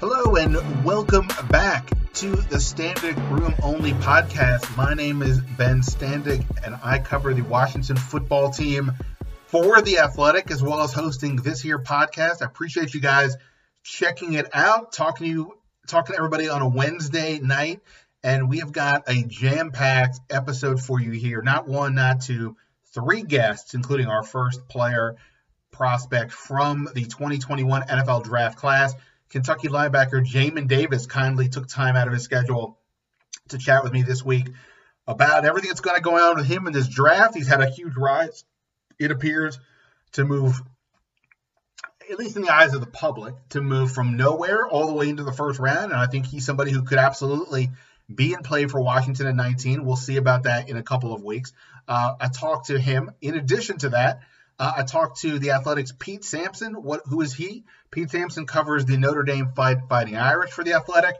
Hello and welcome back to the Standig Room Only podcast. My name is Ben Standig and I cover the Washington football team for The Athletic as well as hosting this here podcast. I appreciate you guys checking it out, talking to you, talking to everybody on a Wednesday night. And we have got a jam-packed episode for you here. Not one, not two, three guests, including our first player prospect from the 2021 NFL draft class. Kentucky linebacker Jamin Davis kindly took time out of his schedule to chat with me this week about everything that's going to go on with him in this draft. He's had a huge rise, it appears, to move, at least in the eyes of the public, to move from nowhere all the way into the first round. And I think he's somebody who could absolutely be in play for Washington at 19. We'll see about that in a couple of weeks. Uh, I talked to him. In addition to that, uh, I talked to the Athletics' Pete Sampson. What? Who is he? Pete Sampson covers the Notre Dame fight, Fighting Irish for the Athletic,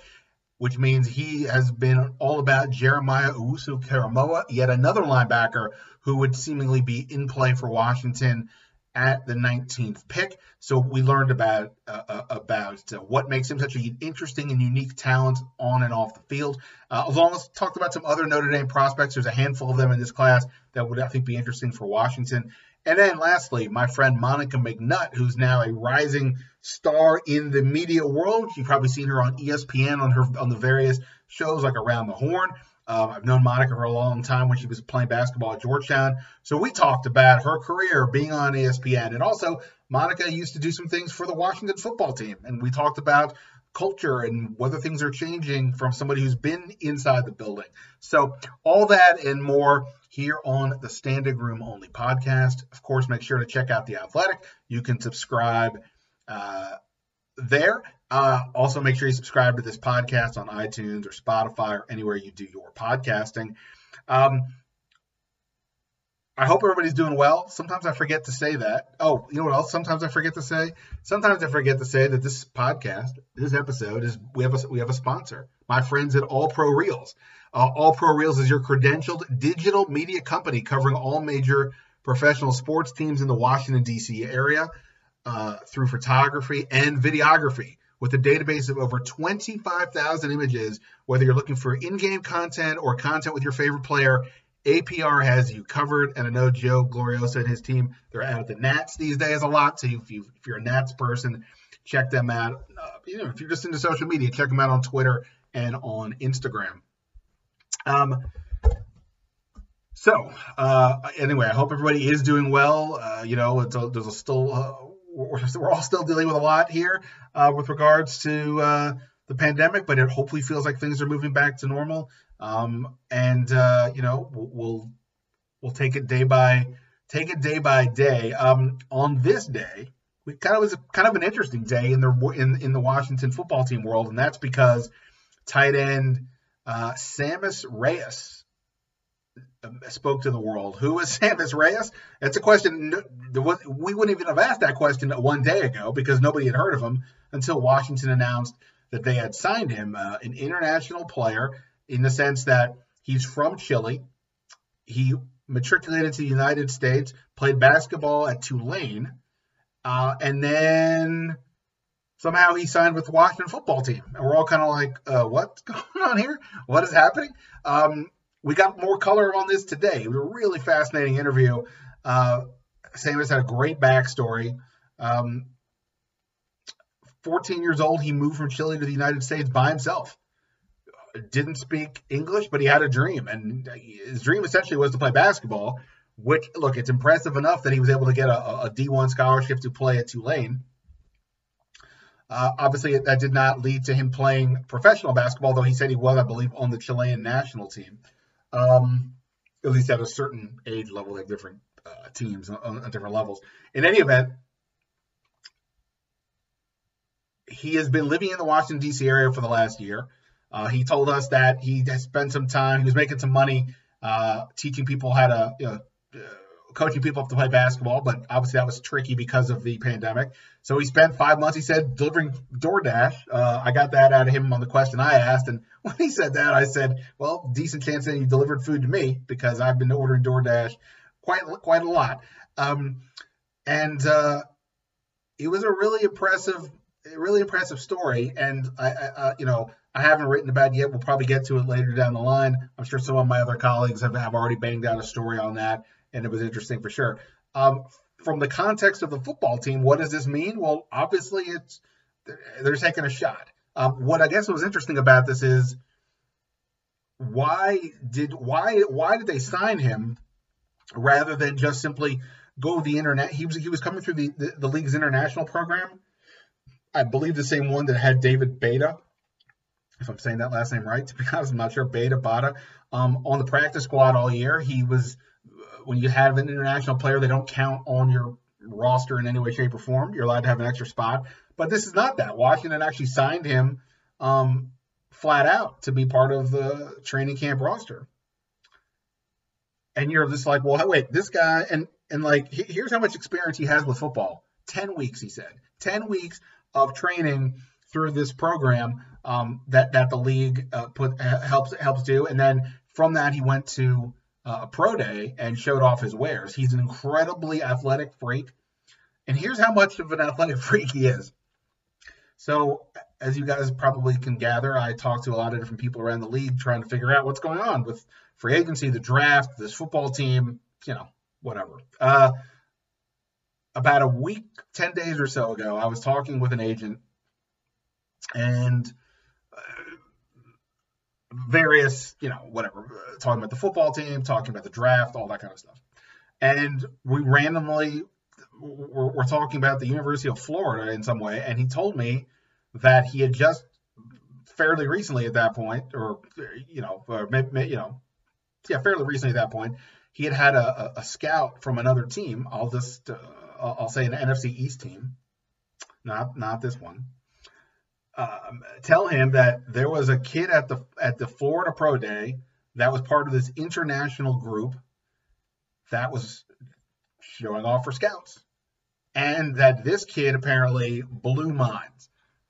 which means he has been all about Jeremiah Owusu-Koramoah, yet another linebacker who would seemingly be in play for Washington at the 19th pick. So we learned about uh, uh, about uh, what makes him such an interesting and unique talent on and off the field. Uh, as long as talked about some other Notre Dame prospects, there's a handful of them in this class that would I think be interesting for Washington. And then lastly, my friend Monica McNutt, who's now a rising star in the media world. You've probably seen her on ESPN on her on the various shows like Around the Horn. Um, I've known Monica for a long time when she was playing basketball at Georgetown. So we talked about her career being on ESPN. And also, Monica used to do some things for the Washington football team. And we talked about culture and whether things are changing from somebody who's been inside the building. So, all that and more here on the Standig Room Only podcast. Of course, make sure to check out The Athletic. You can subscribe uh, there. Uh, also, make sure you subscribe to this podcast on iTunes or Spotify or anywhere you do your podcasting. Um, I hope everybody's doing well. Sometimes I forget to say that. Oh, you know what else? Sometimes I forget to say. Sometimes I forget to say that this podcast, this episode is we have a we have a sponsor. My friends at All Pro Reels. Uh, all Pro Reels is your credentialed digital media company covering all major professional sports teams in the Washington D.C. area uh, through photography and videography. With a database of over 25,000 images, whether you're looking for in-game content or content with your favorite player, APR has you covered, and I know Joe Glorioso and his team, they're out at the Nats these days a lot. So if, you, you're a Nats person, check them out. Uh, you know, if you're just into social media, check them out on Twitter and on Instagram. Um, so uh, anyway, I hope everybody is doing well. Uh, you know, a, there's a still uh, we're, we're, all still dealing with a lot here uh, with regards to uh, the pandemic, but it hopefully feels like things are moving back to normal. Um, and uh, you know, we'll we'll take it day by take it day by day. Um, on this day, we kind of was kind of an interesting day in the in in the Washington football team world, and that's because tight end uh, Sammis Reyes um, spoke to the world. Who is Sammis Reyes? It's a question we wouldn't even have asked that question one day ago because nobody had heard of him until Washington announced that they had signed him, uh, an international player in the sense that he's from Chile. He matriculated to the United States, played basketball at Tulane, uh, and then somehow he signed with the Washington football team. And we're all kind of like, uh, what's going on here? What is happening? Um, we got more color on this today. It was a really fascinating interview. Uh, Sammis had a great backstory. Um, 14 years old, he moved from Chile to the United States by himself didn't speak English, but he had a dream, and his dream essentially was to play basketball. Which, look, it's impressive enough that he was able to get a a D1 scholarship to play at Tulane. Uh, obviously, that did not lead to him playing professional basketball, though he said he was, I believe, on the Chilean national team. Um, at least at a certain age level, they have different uh, teams on, on different levels. In any event, he has been living in the Washington D.C. area for the last year. Uh, he told us that he has spent some time, he was making some money uh, teaching people how to, you know, coaching people up to play basketball, but obviously that was tricky because of the pandemic. So he spent five months, he said, delivering DoorDash. Uh, I got that out of him on the question I asked. And when he said that, I said, well, decent chance that you delivered food to me because I've been ordering DoorDash quite, quite a lot. Um, and uh, it was a really impressive really impressive story. And I, I uh, you know, I haven't written about it yet. We'll probably get to it later down the line. I'm sure some of my other colleagues have, have already banged out a story on that, and it was interesting for sure. Um, from the context of the football team, what does this mean? Well, obviously, it's they're taking a shot. Um, what I guess was interesting about this is why did why why did they sign him rather than just simply go the internet? He was he was coming through the, the, the league's international program. I believe the same one that had David Beta, if I'm saying that last name right. To be honest, I'm not sure. Beta Bata um, on the practice squad all year. He was when you have an international player, they don't count on your roster in any way, shape, or form. You're allowed to have an extra spot. But this is not that. Washington actually signed him um, flat out to be part of the training camp roster. And you're just like, well, wait, this guy, and and like, here's how much experience he has with football. Ten weeks, he said. Ten weeks of training through this program um, that that the league uh, put helps helps do, and then from that he went to uh, a pro day and showed off his wares. He's an incredibly athletic freak. And here's how much of an athletic freak he is. So, as you guys probably can gather, I talked to a lot of different people around the league trying to figure out what's going on with free agency, the draft, this football team, you know, whatever. Uh, about a week, 10 days or so ago, I was talking with an agent and various, you know, whatever, talking about the football team, talking about the draft, all that kind of stuff. And we randomly were, were talking about the University of Florida in some way, and he told me that he had just fairly recently at that point, or you know, or you know, yeah, fairly recently at that point, he had had a, a scout from another team. I'll just, uh, I'll say an NFC East team, not not this one, um, tell him that there was a kid at the at the Florida Pro Day that was part of this international group that was showing off for scouts, and that this kid apparently blew minds.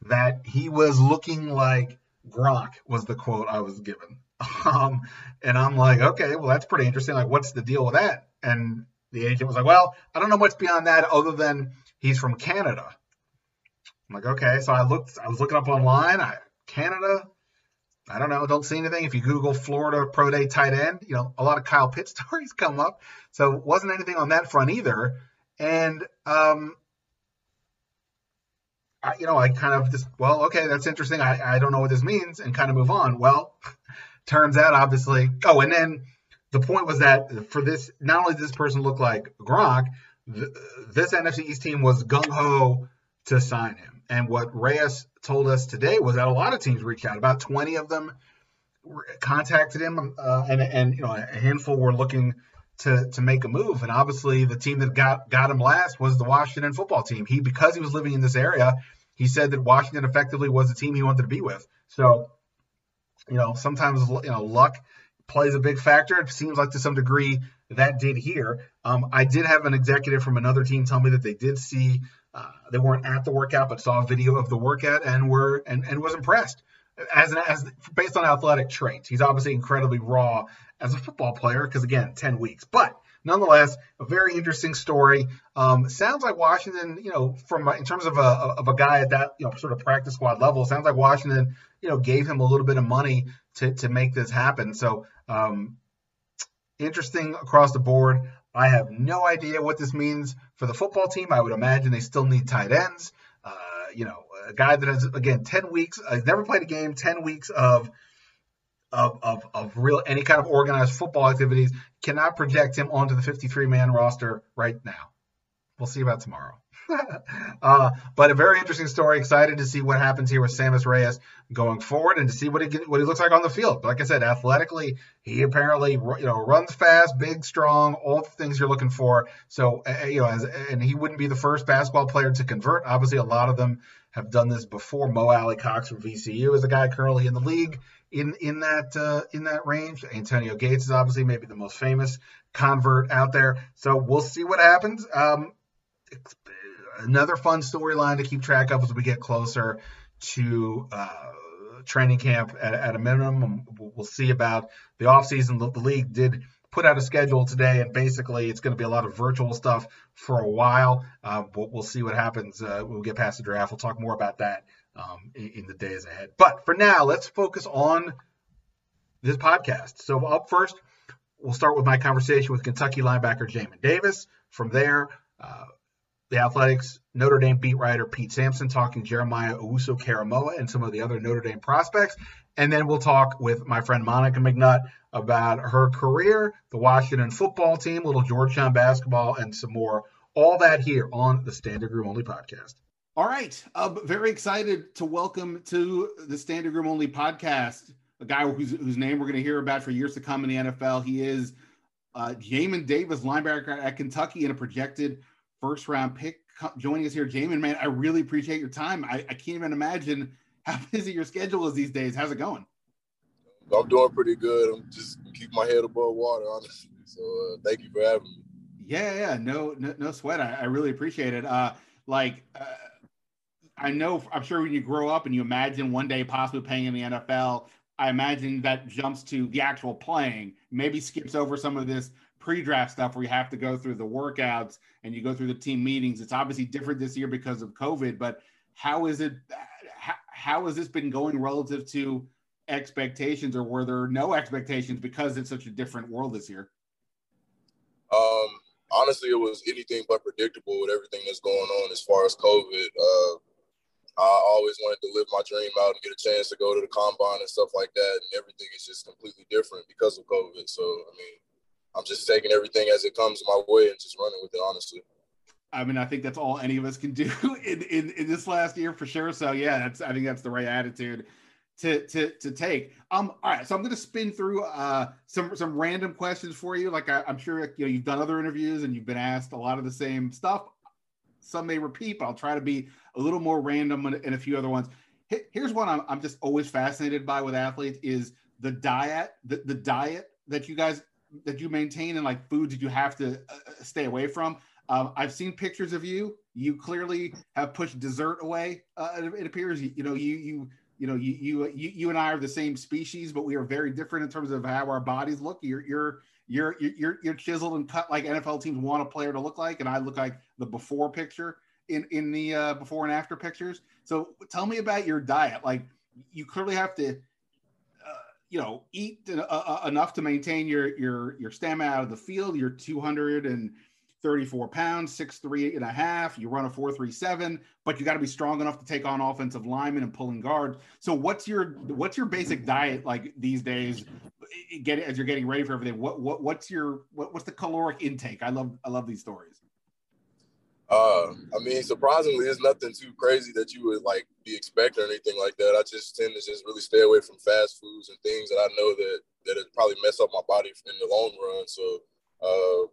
That he was looking like Gronk was the quote I was given. Um, and I'm like, okay, well that's pretty interesting. Like, what's the deal with that? And the agent was like, well, I don't know much beyond that other than he's from Canada. I'm like, okay. So I looked, I was looking up online. I Canada. I don't know. Don't see anything. If you Google Florida Pro Day tight end, you know, a lot of Kyle Pitt stories come up. So wasn't anything on that front either. And um, I, you know, I kind of just, well, okay, that's interesting. I, I don't know what this means, and kind of move on. Well, turns out, obviously. Oh, and then the point was that for this, not only did this person look like Gronk, th- this NFC East team was gung ho to sign him. And what Reyes told us today was that a lot of teams reached out. About 20 of them contacted him, uh, and and you know a handful were looking to to make a move. And obviously, the team that got got him last was the Washington football team. He because he was living in this area, he said that Washington effectively was the team he wanted to be with. So, you know, sometimes you know luck plays a big factor. It seems like to some degree that did here. Um, I did have an executive from another team tell me that they did see uh, they weren't at the workout, but saw a video of the workout and were and, and was impressed as an, as based on athletic traits. He's obviously incredibly raw as a football player because again, ten weeks, but nonetheless, a very interesting story. Um, sounds like Washington, you know, from in terms of a of a guy at that you know sort of practice squad level, sounds like Washington, you know, gave him a little bit of money to to make this happen. So um, interesting across the board. I have no idea what this means for the football team. I would imagine they still need tight ends. Uh, you know, a guy that has again ten weeks, uh, never played a game, ten weeks of of, of, of real any kind of organized football activities cannot project him onto the 53 man roster right now. We'll see about tomorrow. uh, but a very interesting story. Excited to see what happens here with Sammis Reyes going forward and to see what he what he looks like on the field. But like I said, athletically, he apparently you know runs fast, big, strong, all the things you're looking for. So uh, you know, as, and he wouldn't be the first basketball player to convert. Obviously, a lot of them have done this before. Mo Alie-Cox from VCU is a guy currently in the league in in that uh, in that range. Antonio Gates is obviously maybe the most famous convert out there. So we'll see what happens. Um, another fun storyline to keep track of as we get closer to uh, training camp at, at, a minimum. We'll see about the offseason. The, the league did put out a schedule today, and basically it's going to be a lot of virtual stuff for a while. Uh, but we'll see what happens uh, when we get past the draft. We'll talk more about that um, in, in the days ahead. But for now, let's focus on this podcast. So up first, we'll start with my conversation with Kentucky linebacker Jamin Davis. From there, uh, the Athletics Notre Dame beat writer Pete Sampson talking Jeremiah Owusu Koramoah and some of the other Notre Dame prospects. And then we'll talk with my friend Monica McNutt about her career, the Washington football team, little Georgetown basketball, and some more. All that here on the Standig Room Only podcast. All right. Uh, very excited to welcome to the Standig Room Only podcast a guy whose, whose name we're going to hear about for years to come in the NFL. He is uh, Jamin Davis, linebacker at Kentucky, and a projected first round pick. Joining us here, Jamin, man, I really appreciate your time. I, I can't even imagine how busy your schedule is these days. How's it going? I'm doing pretty good. I'm just keeping my head above water, honestly. So uh, thank you for having me. Yeah, yeah, no, no, no sweat. I, I really appreciate it. Uh, like, uh, I know, I'm sure when you grow up and you imagine one day possibly playing in the NFL, I imagine that jumps to the actual playing, maybe skips over some of this pre-draft stuff where you have to go through the workouts and you go through the team meetings. It's obviously different this year because of COVID, but how is it? How, how has this been going relative to expectations, or were there no expectations because it's such a different world this year? Um, honestly, it was anything but predictable with everything that's going on as far as COVID. Uh, I always wanted to live my dream out and get a chance to go to the combine and stuff like that. And everything is just completely different because of COVID. So, I mean, I'm just taking everything as it comes my way and just running with it, honestly. I mean, I think that's all any of us can do in, in, in this last year for sure. So yeah, that's I think that's the right attitude to to to take. Um, all right, so I'm going to spin through uh some some random questions for you. Like I, am sure you know you've done other interviews and you've been asked a lot of the same stuff. Some may repeat, but I'll try to be a little more random in a few other ones. Here's one I'm, I'm just always fascinated by with athletes is the diet, the, the diet that you guys that you maintain and like foods that you have to uh, uh, stay away from. Um, I've seen pictures of you. You clearly have pushed dessert away. Uh, it, it, appears you, you know you you you know you, you you you and I are the same species, but we are very different in terms of how our bodies look. You're you're you're you're you're chiseled and cut like NFL teams want a player to look like, and I look like the before picture in in the uh, before and after pictures. So tell me about your diet. Like you clearly have to, you know, eat uh, uh, enough to maintain your your your stamina out of the field. You're 234 pounds, six three and a half. You run a four three seven, but you got to be strong enough to take on offensive linemen and pulling guards. So what's your what's your basic diet like these days? Get as you're getting ready for everything. What what what's your what, what's the caloric intake? I love I love these stories. Uh, I mean, surprisingly, it's nothing too crazy that you would like be expecting or anything like that. I just tend to just really stay away from fast foods and things that I know that that it probably mess up my body in the long run. So, uh,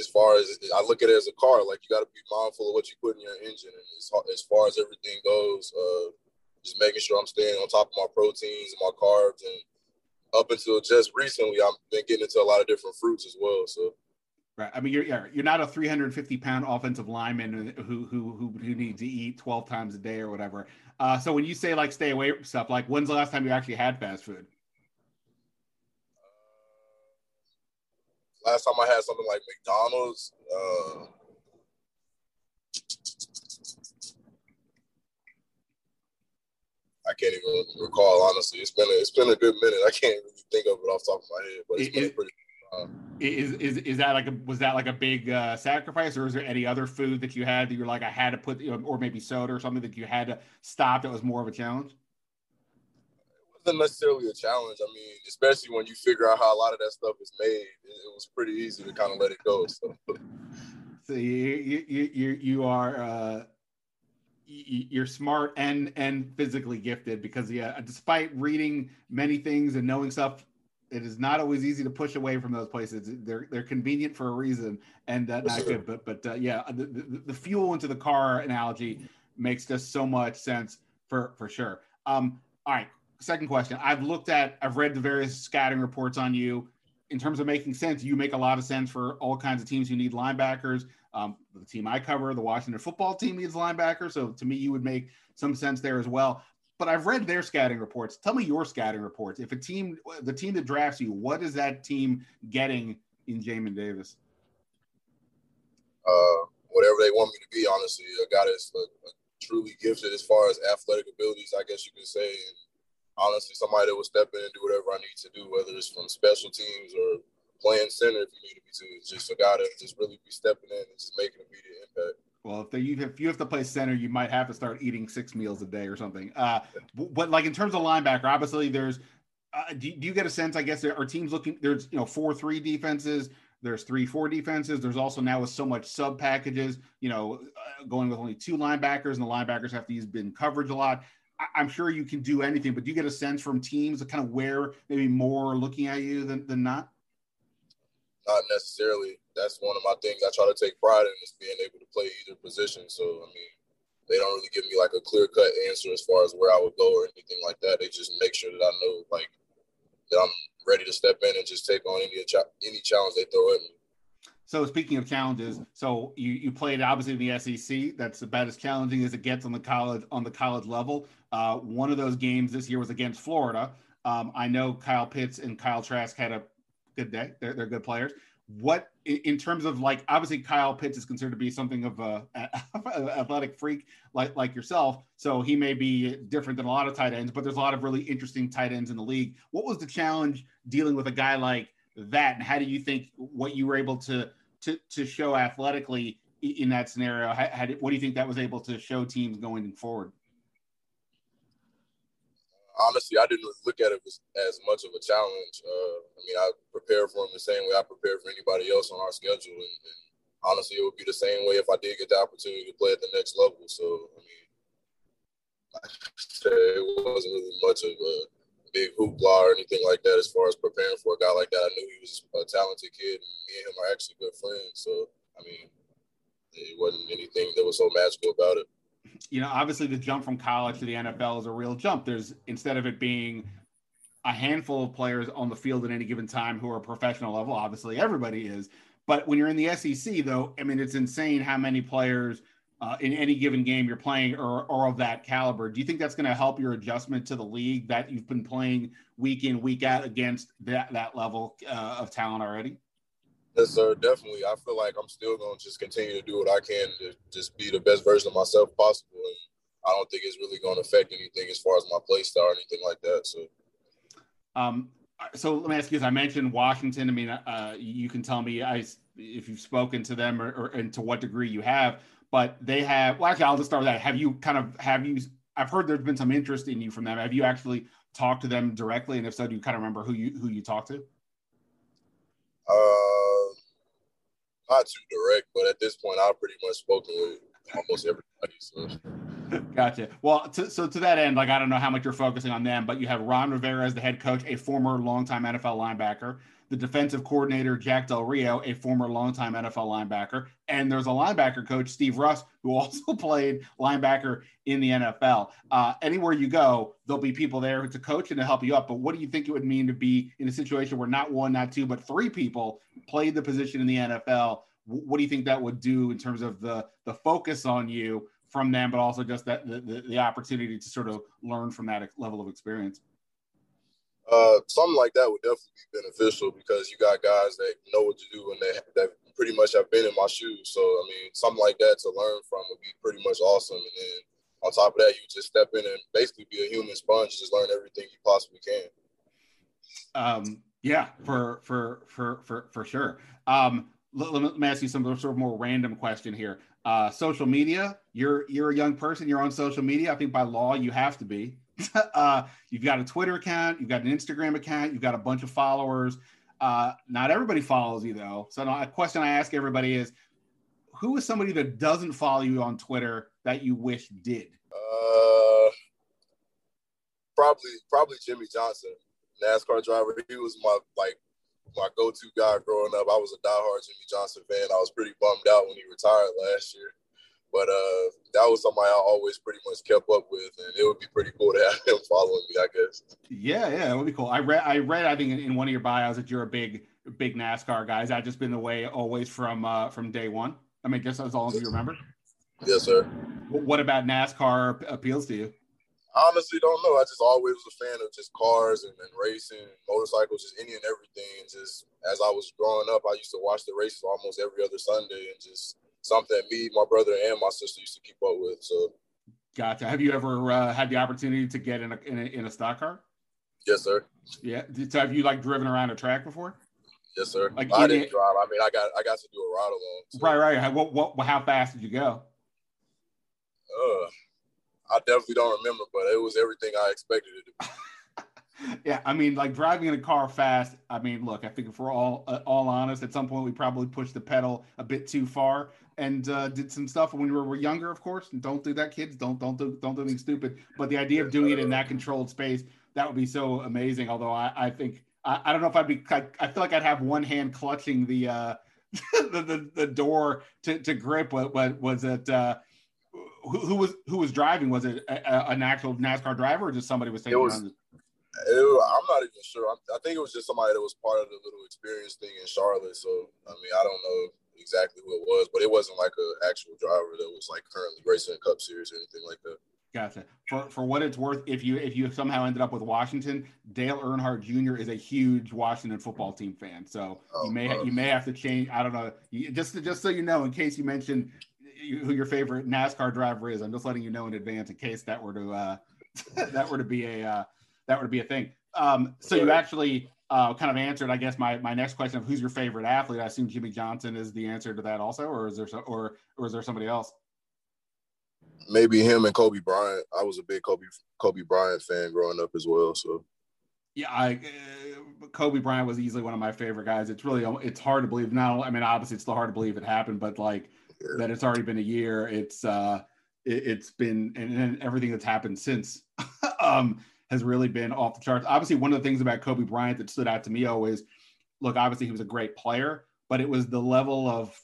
as far as I look at it as a car, like you got to be mindful of what you put in your engine, and as, as far as everything goes, uh, just making sure I'm staying on top of my proteins and my carbs, and up until just recently, I've been getting into a lot of different fruits as well. So. Right. I mean, you're you're not a 350 pound offensive lineman who who who who needs to eat 12 times a day or whatever. Uh, so when you say like stay away from stuff, like when's the last time you actually had fast food? Last time I had something like McDonald's. Uh, I can't even recall honestly. It's been a, it's been a good minute. I can't really think of it off the top of my head, but it's it, been pretty is is is that like a was that like a big uh, sacrifice, or is there any other food that you had that you're like I had to put, or maybe soda or something that you had to stop that was more of a challenge? It wasn't necessarily a challenge. I mean, especially when you figure out how a lot of that stuff is made, it, it was pretty easy to kind of let it go. So, so you you you you are. Uh, you're smart and and physically gifted because yeah despite reading many things and knowing stuff it is not always easy to push away from those places. They're they're convenient for a reason, and uh, not good. But but uh, yeah, the, the, the, fuel into the car analogy makes just so much sense for for sure. Um, all right, second question. I've looked at, I've read the various scouting reports on you. In terms of making sense, you make a lot of sense for all kinds of teams who need linebackers. Um, the team I cover, the Washington football team, needs linebackers. So to me, you would make some sense there as well but I've read their scouting reports. Tell me your scouting reports. If a team, the team that drafts you, what is that team getting in Jamin Davis? Uh, whatever they want me to be, honestly. A guy that's a, a truly gifted as far as athletic abilities, I guess you could say. And honestly, somebody that will step in and do whatever I need to do, whether it's from special teams or playing center if you need me to. It's just a guy that just really be stepping in and just making immediate impact. Well, if, they, if you have to play center, you might have to start eating six meals a day or something. Uh, but like in terms of linebacker, obviously there's. Uh, do, do you get a sense? I guess there are teams looking. There's you know four three defenses. There's three four defenses. There's also now with so much sub packages. You know, uh, going with only two linebackers, and the linebackers have to use bin coverage a lot. I, am sure you can do anything, but do you get a sense from teams kind of where maybe more looking at you than, than not? Not necessarily. That's one of my things I try to take pride in is being able to play either position. So I mean, they don't really give me like a clear cut answer as far as where I would go or anything like that. They just make sure that I know like that I'm ready to step in and just take on any any challenge they throw at me. So speaking of challenges, so you, you played obviously in the SEC. That's about as challenging as it gets on the college on the college level. Uh, one of those games this year was against Florida. Um, I know Kyle Pitts and Kyle Trask had a good day. They're, they're good players. What in terms of like obviously Kyle Pitts is considered to be something of a, a, athletic freak like like yourself, so he may be different than a lot of tight ends. But there's a lot of really interesting tight ends in the league. What was the challenge dealing with a guy like that, and how do you think what you were able to to to show athletically in that scenario? How, how did, what do you think that was able to show teams going forward? Honestly, I didn't look at it as, as much of a challenge. Uh, I mean, I prepared for him the same way I prepared for anybody else on our schedule, and, and, honestly, it would be the same way if I did get the opportunity to play at the next level. So, I mean, it wasn't really much of a big hoopla or anything like that as far as preparing for a guy like that. I knew he was a talented kid, and me and him are actually good friends. So, I mean, it wasn't anything that was so magical about it you know, obviously the jump from college to the NFL is a real jump. There's instead of it being a handful of players on the field at any given time who are professional level, obviously everybody is. But when you're in the SEC, though, I mean, it's insane how many players uh, in any given game you're playing are, are of that caliber. Do you think that's going to help your adjustment to the league that you've been playing week in, week out against that, that level uh, of talent already? Yes, sir. Definitely. I feel like I'm still going to just continue to do what I can to just be the best version of myself possible. And I don't think it's really going to affect anything as far as my play style or anything like that. So, um, so let me ask you: As I mentioned Washington, I mean, uh, you can tell me I, if you've spoken to them or, or, and to what degree you have. But they have. Well, actually, I'll just start with that. Have you kind of have you? I've heard there's been some interest in you from them. Have you actually talked to them directly? And if so, do you kind of remember who you who you talked to? Uh not too direct, but at this point, I've pretty much spoken with almost everybody. So. Gotcha. Well, to, so to that end, like I don't know how much you're focusing on them, but you have Ron Rivera as the head coach, a former longtime NFL linebacker. The defensive coordinator Jack Del Rio, a former longtime NFL linebacker, and there's a linebacker coach Steve Russ who also played linebacker in the NFL. Uh, anywhere you go, there'll be people there to coach and to help you up. But what do you think it would mean to be in a situation where not one, not two, but three people played the position in the NFL? What do you think that would do in terms of the the focus on you from them, but also just that the, the, the opportunity to sort of learn from that level of experience? Uh, something like that would definitely be beneficial because you got guys that know what to do and they that pretty much have been in my shoes. So I mean, something like that to learn from would be pretty much awesome. And then on top of that, you just step in and basically be a human sponge, just learn everything you possibly can. Um, yeah, for for for for for sure. Um, let, let me ask you some sort of more random question here. Uh, social media, you're you're a young person, you're on social media. I think by law you have to be. uh, you've got a Twitter account, you've got an Instagram account, you've got a bunch of followers. Uh, not everybody follows you though. So a question I ask everybody is, who is somebody that doesn't follow you on Twitter that you wish did? Uh, probably probably Jimmie Johnson, NASCAR driver. He was my like my go-to guy growing up. I was a diehard Jimmie Johnson fan. I was pretty bummed out when he retired last year. But uh, that was somebody I always pretty much kept up with, and it would be pretty cool to have him following me. I guess. Yeah, yeah, it would be cool. I read, I read, I think in, in one of your bios that you're a big, big NASCAR guy. Has that just been the way always from uh, from day one? I mean, just as long as you remember. Yes, sir. What about NASCAR appeals to you? I honestly don't know. I just always was a fan of just cars and, and racing, and motorcycles, just any and everything. Just as I was growing up, I used to watch the races almost every other Sunday, and just something me, my brother, and my sister used to keep up with. So, gotcha. Have you ever uh, had the opportunity to get in a, in a in a stock car? Yes, sir. Yeah. So have you like driven around a track before? Yes, sir. Like I didn't drive. I mean, I got I got to do a ride along. So. Right, right. What, what, how fast did you go? Uh, I definitely don't remember, but it was everything I expected it to be. yeah, I mean, like driving in a car fast. I mean, look, I think if we're all uh, all honest, at some point we probably pushed the pedal a bit too far and uh, did some stuff when we were, were younger, of course. And don't do that, kids. Don't don't do don't do anything stupid. But the idea of doing it in that controlled space that would be so amazing. Although I, I think I, I don't know if I'd be. I, I, feel like I'd have one hand clutching the uh, the, the, the door to, to grip. What, what was it? Uh, who, who, was who was driving? Was it a, an actual NASCAR driver or just somebody was taking? It was. It, I'm not even sure. I'm, i think it was just somebody that was part of the little experience thing in Charlotte. So I mean, I don't know exactly who it was, but it wasn't like an actual driver that was like currently racing a Cup Series or anything like that. Gotcha. For for what it's worth, if you if you somehow ended up with Washington, Dale Earnhardt Jr. is a huge Washington football team fan. So oh, you may you may have to change. I don't know. Just just so you know, in case you mentioned who your favorite NASCAR driver is, I'm just letting you know in advance in case that were to uh, that were to be a uh, that would be a thing. Um, so you actually uh, kind of answered, I guess, my my next question of who's your favorite athlete. I assume Jimmie Johnson is the answer to that also, or is there so, or or is there somebody else? maybe him and Kobe Bryant. I was a big Kobe Kobe Bryant fan growing up as well. So yeah, I uh, Kobe Bryant was easily one of my favorite guys. It's really it's hard to believe now. I mean, obviously it's still hard to believe it happened, but like yeah. that it's already been a year. It's uh it, has been and, and, everything that's happened since um has really been off the charts. Obviously, one of the things about Kobe Bryant that stood out to me oh, always, look, obviously he was a great player, but it was the level of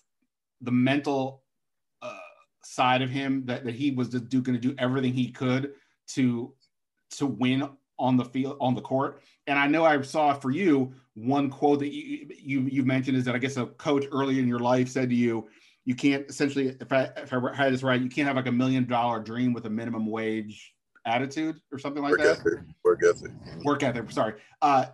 the mental uh, side of him that, that he was just going to do everything he could to to win on the field on the court. And I know I saw for you one quote that you you you mentioned is that I guess a coach early in your life said to you, you can't essentially if I if I had this right, you can't have like a million dollar dream with a minimum wage attitude or something like work that. Ethic. Work ethic. Work ethic. Sorry. Uh,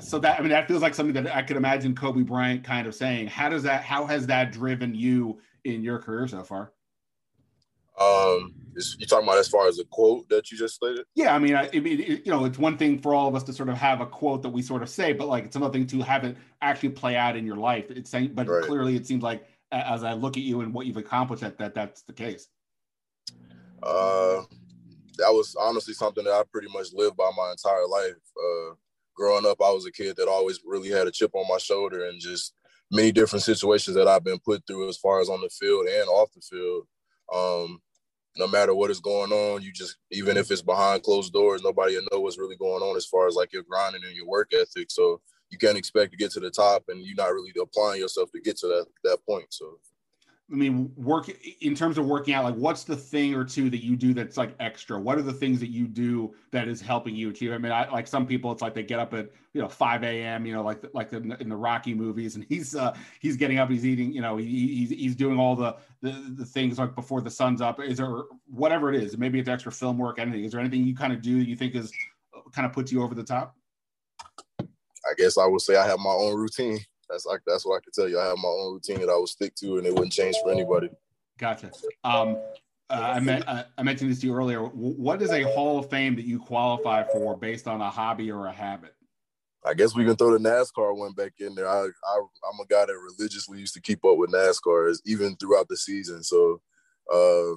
so that I mean that feels like something that I could imagine Kobe Bryant kind of saying. How does that? How has that driven you in your career so far? Um, you talking about as far as the quote that you just stated? Yeah, I mean, I, I mean, it, you know, it's one thing for all of us to sort of have a quote that we sort of say, but like it's another thing to have it actually play out in your life. It's saying, but right. clearly, it seems like as I look at you and what you've accomplished, that that that's the case. Uh, that was honestly something that I pretty much lived by my entire life. Uh, growing up, I was a kid that always really had a chip on my shoulder, and just many different situations that I've been put through as far as on the field and off the field um, no matter what is going on, you just even if it's behind closed doors, nobody will know what's really going on as far as like your grinding and your work ethic. So you can't expect to get to the top and you're not really applying yourself to get to that that point. So I mean, work in terms of working out, like what's the thing or two that you do that's like extra? What are the things that you do that is helping you achieve? I mean, I, like some people, it's like they get up at you know 5 a.m. You know, like like in the, in the Rocky movies, and he's uh, he's getting up, he's eating, you know, he, he's he's doing all the, the the things like before the sun's up. Is there whatever it is? Maybe it's extra film work, anything. Is there anything you kind of do that you think is kind of puts you over the top? I guess I would say I have my own routine. That's like that's what I can tell you. I have my own routine that I will stick to, and it wouldn't change for anybody. Gotcha. Um, uh, I, met, uh, I mentioned this to you earlier. What is a Hall of Fame that you qualify for based on a hobby or a habit? I guess we can throw the NASCAR one back in there. I, I am a guy that religiously used to keep up with NASCAR even throughout the season. So uh,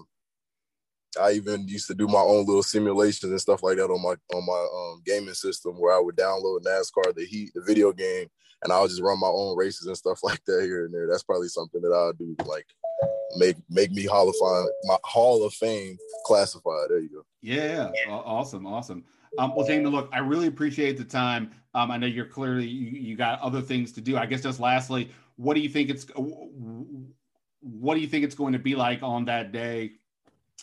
I even used to do my own little simulations and stuff like that on my on my um, gaming system where I would download NASCAR, the Heat, the video game, and I'll just run my own races and stuff like that here and there. That's probably something that I'll do, like make make me Hall of Fame, my Hall of Fame classified. There you go. Yeah, awesome, awesome. Um, well, Jamie, look, I really appreciate the time. Um, I know you're clearly you, you got other things to do. I guess just lastly, what do you think it's what do you think it's going to be like on that day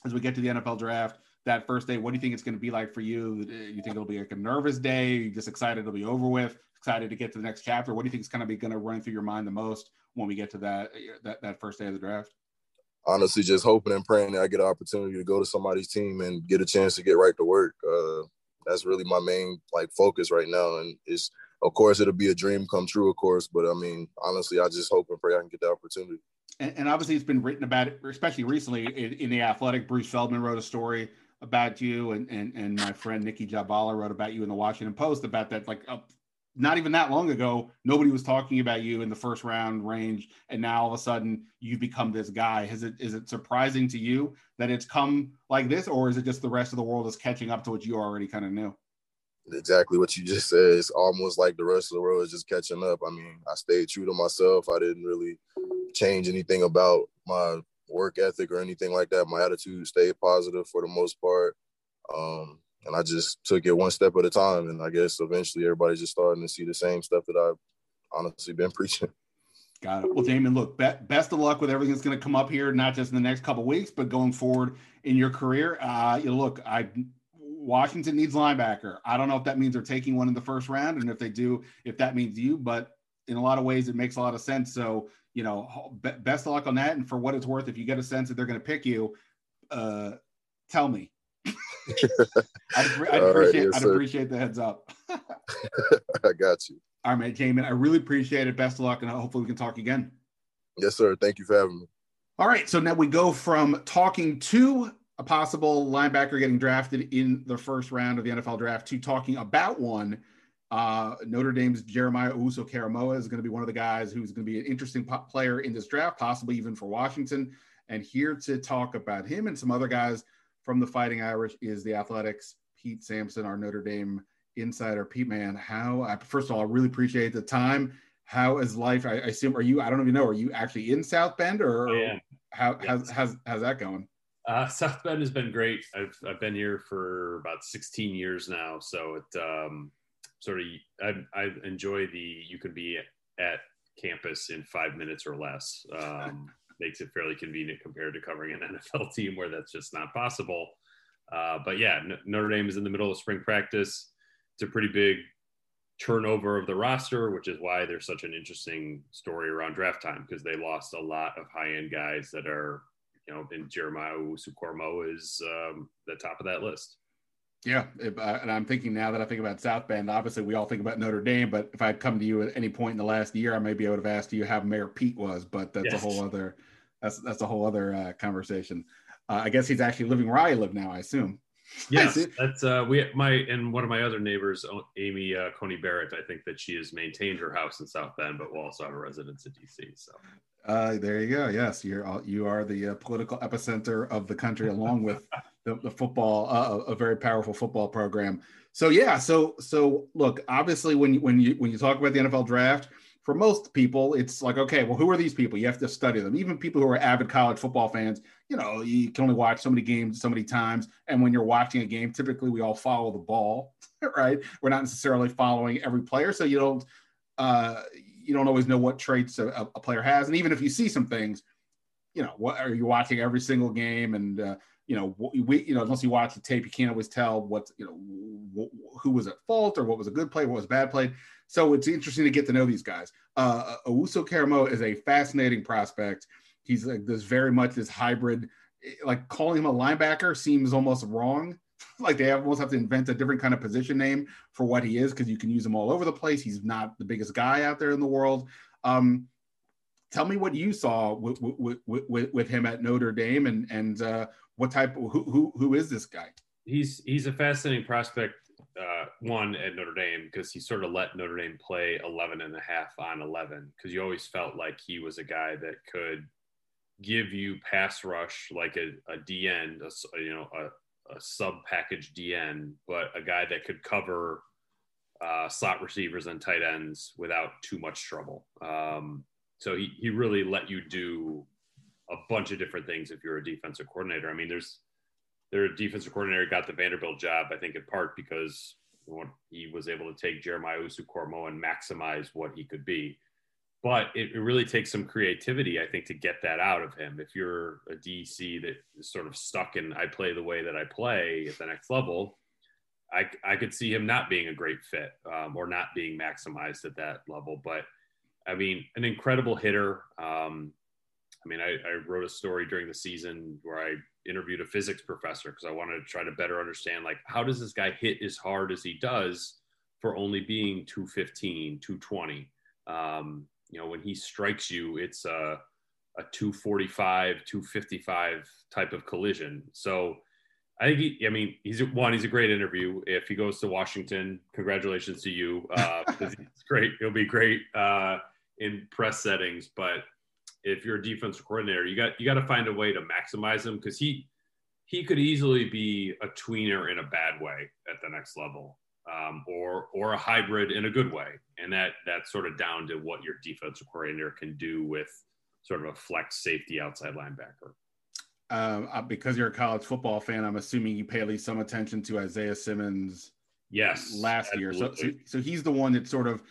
as we get to the NFL draft? That first day, what do you think it's going to be like for you? You think it'll be like a nervous day? You just excited it'll be over with? Excited to get to the next chapter. What do you think is going to be going to run through your mind the most when we get to that that, that first day of the draft? honestly just hoping and praying that I get an opportunity to go to somebody's team and get a chance to get right to work. Uh, that's really my main like focus right now. And it's of course it'll be a dream come true, of course. But I mean, honestly, I just hope and pray I can get the opportunity. And, and obviously, it's been written about it, especially recently in, in, the Athletic. Bruce Feldman wrote a story about you, and and, and my friend Nikki Jhabvala wrote about you in the Washington Post about that. Like not even that long ago, nobody was talking about you in the first round range, and now all of a sudden you've become this guy. Is it is it surprising to you that it's come like this, or is it just the rest of the world is catching up to what you already kind of knew? Exactly what you just said. It's almost like the rest of the world is just catching up. I mean, I stayed true to myself. I didn't really change anything about my work ethic or anything like that. My attitude stayed positive for the most part. Um, and I just took it one step at a time. And I guess eventually everybody's just starting to see the same stuff that I've honestly been preaching. Got it. Well, Damon, look, be- best of luck with everything that's going to come up here, not just in the next couple weeks, but going forward in your career. Uh, you look, I Washington needs linebacker. I don't know if that means they're taking one in the first round, and if they do, if that means you. But in a lot of ways, it makes a lot of sense. So, you know, be- best of luck on that. And for what it's worth, if you get a sense that they're going to pick you, uh, tell me I'd, I'd, appreciate, right, yes, appreciate the heads up. I got you. All right, man, Jamin. I really appreciate it. Best of luck, and hopefully we can talk again. Yes, sir. Thank you for having me. All right, so now we go from talking to a possible linebacker getting drafted in the first round of the NFL draft to talking about one. Uh, Notre Dame's Jeremiah Owusu-Koramoah is going to be one of the guys who's going to be an interesting po- player in this draft, possibly even for Washington. And here to talk about him and some other guys from the Fighting Irish is the Athletics, Pete Sampson, our Notre Dame insider. Pete, man, how, I, first of all, I really appreciate the time. How is life? I, I, assume, are you, I don't even know, are you actually in South Bend or, how, how's, how's, how's that going? Uh, South Bend has been great. I've, I've been here for about 16 years now. So it um, sort of, I, I enjoy the, you can be at campus in five minutes or less. Um, makes it fairly convenient compared to covering an NFL team where that's just not possible. Uh, but yeah, Notre Dame is in the middle of spring practice. It's a pretty big turnover of the roster, which is why there's such an interesting story around draft time because they lost a lot of high end guys that are, you know, and Jeremiah Owusu-Koramoah is um, the top of that list. Yeah, if, uh, and I'm thinking now that I think about South Bend. Obviously, we all think about Notre Dame, but if I'd come to you at any point in the last year, I maybe I would have asked you how Mayor Pete was. But that's yes. a whole other that's that's a whole other uh, conversation. Uh, I guess he's actually living where I live now. I assume. Yes, that's uh, we my and one of my other neighbors, Amy uh, Coney Barrett. I think that she has maintained her house in South Bend, but will also have a residence in DC. So. Uh, there you go. Yes, you're all, you are the uh, political epicenter of the country, along with the, the football, uh, a very powerful football program. So yeah, so so look, obviously when you when you when you talk about the NFL draft, for most people, it's like, okay, well, who are these people? You have to study them. Even people who are avid college football fans, you know, you can only watch so many games so many times. And when you're watching a game, typically we all follow the ball, right? We're not necessarily following every player, so you don't uh, you don't always know what traits a, a, player has. And even if you see some things, you know, what are you watching every single game? And uh, you know, we, you know, unless you watch the tape, you can't always tell what, you know, who was at fault or what was a good play, what was a bad play. So it's interesting to get to know these guys. Uh, Owusu-Koramoah is a fascinating prospect. He's like this very much this hybrid. Like calling him a linebacker seems almost wrong. like they almost have to invent a different kind of position name for what he is because you can use him all over the place. He's not the biggest guy out there in the world. Um, tell me what you saw with, with, with, with, him at Notre Dame and and uh, what type who, who who is this guy? He's he's a fascinating prospect uh, one at Notre Dame because he sort of let Notre Dame play 11 and a half on 11 because you always felt like he was a guy that could give you pass rush like a, a DN, a, you know, a, a sub package DN, but a guy that could cover uh, slot receivers and tight ends without too much trouble. Um, so he, he really let you do a bunch of different things if you're a defensive coordinator. I mean, there's their defensive coordinator got the Vanderbilt job, I think, in part because he was able to take Jeremiah Owusu-Koramoah and maximize what he could be. But it, it, really takes some creativity, I think, to get that out of him. If you're a DC that is sort of stuck in I play the way that I play at the next level, I, I could see him not being a great fit um, or not being maximized at that level. But I mean, an incredible hitter. Um, I mean, I, I wrote a story during the season where I interviewed a physics professor because I wanted to try to better understand like how does this guy hit as hard as he does for only being 215, 220. Um, you know, when he strikes you, it's a, a 245, 255 type of collision. So I think he, I mean, he's one, he's a great interview. If he goes to Washington, congratulations to you. Uh, it's great. It'll be great uh, in press settings. But if you're a defensive coordinator, you got, you got to find a way to maximize him because he, he could easily be a tweener in a bad way at the next level um, or or a hybrid in a good way, and that that's sort of down to what your defensive coordinator can do with sort of a flex safety outside linebacker. Um, uh, because you're a college football fan, I'm assuming you pay at least some attention to Isaiah Simmons. Yes, last year. So, so, so he's the one that sort of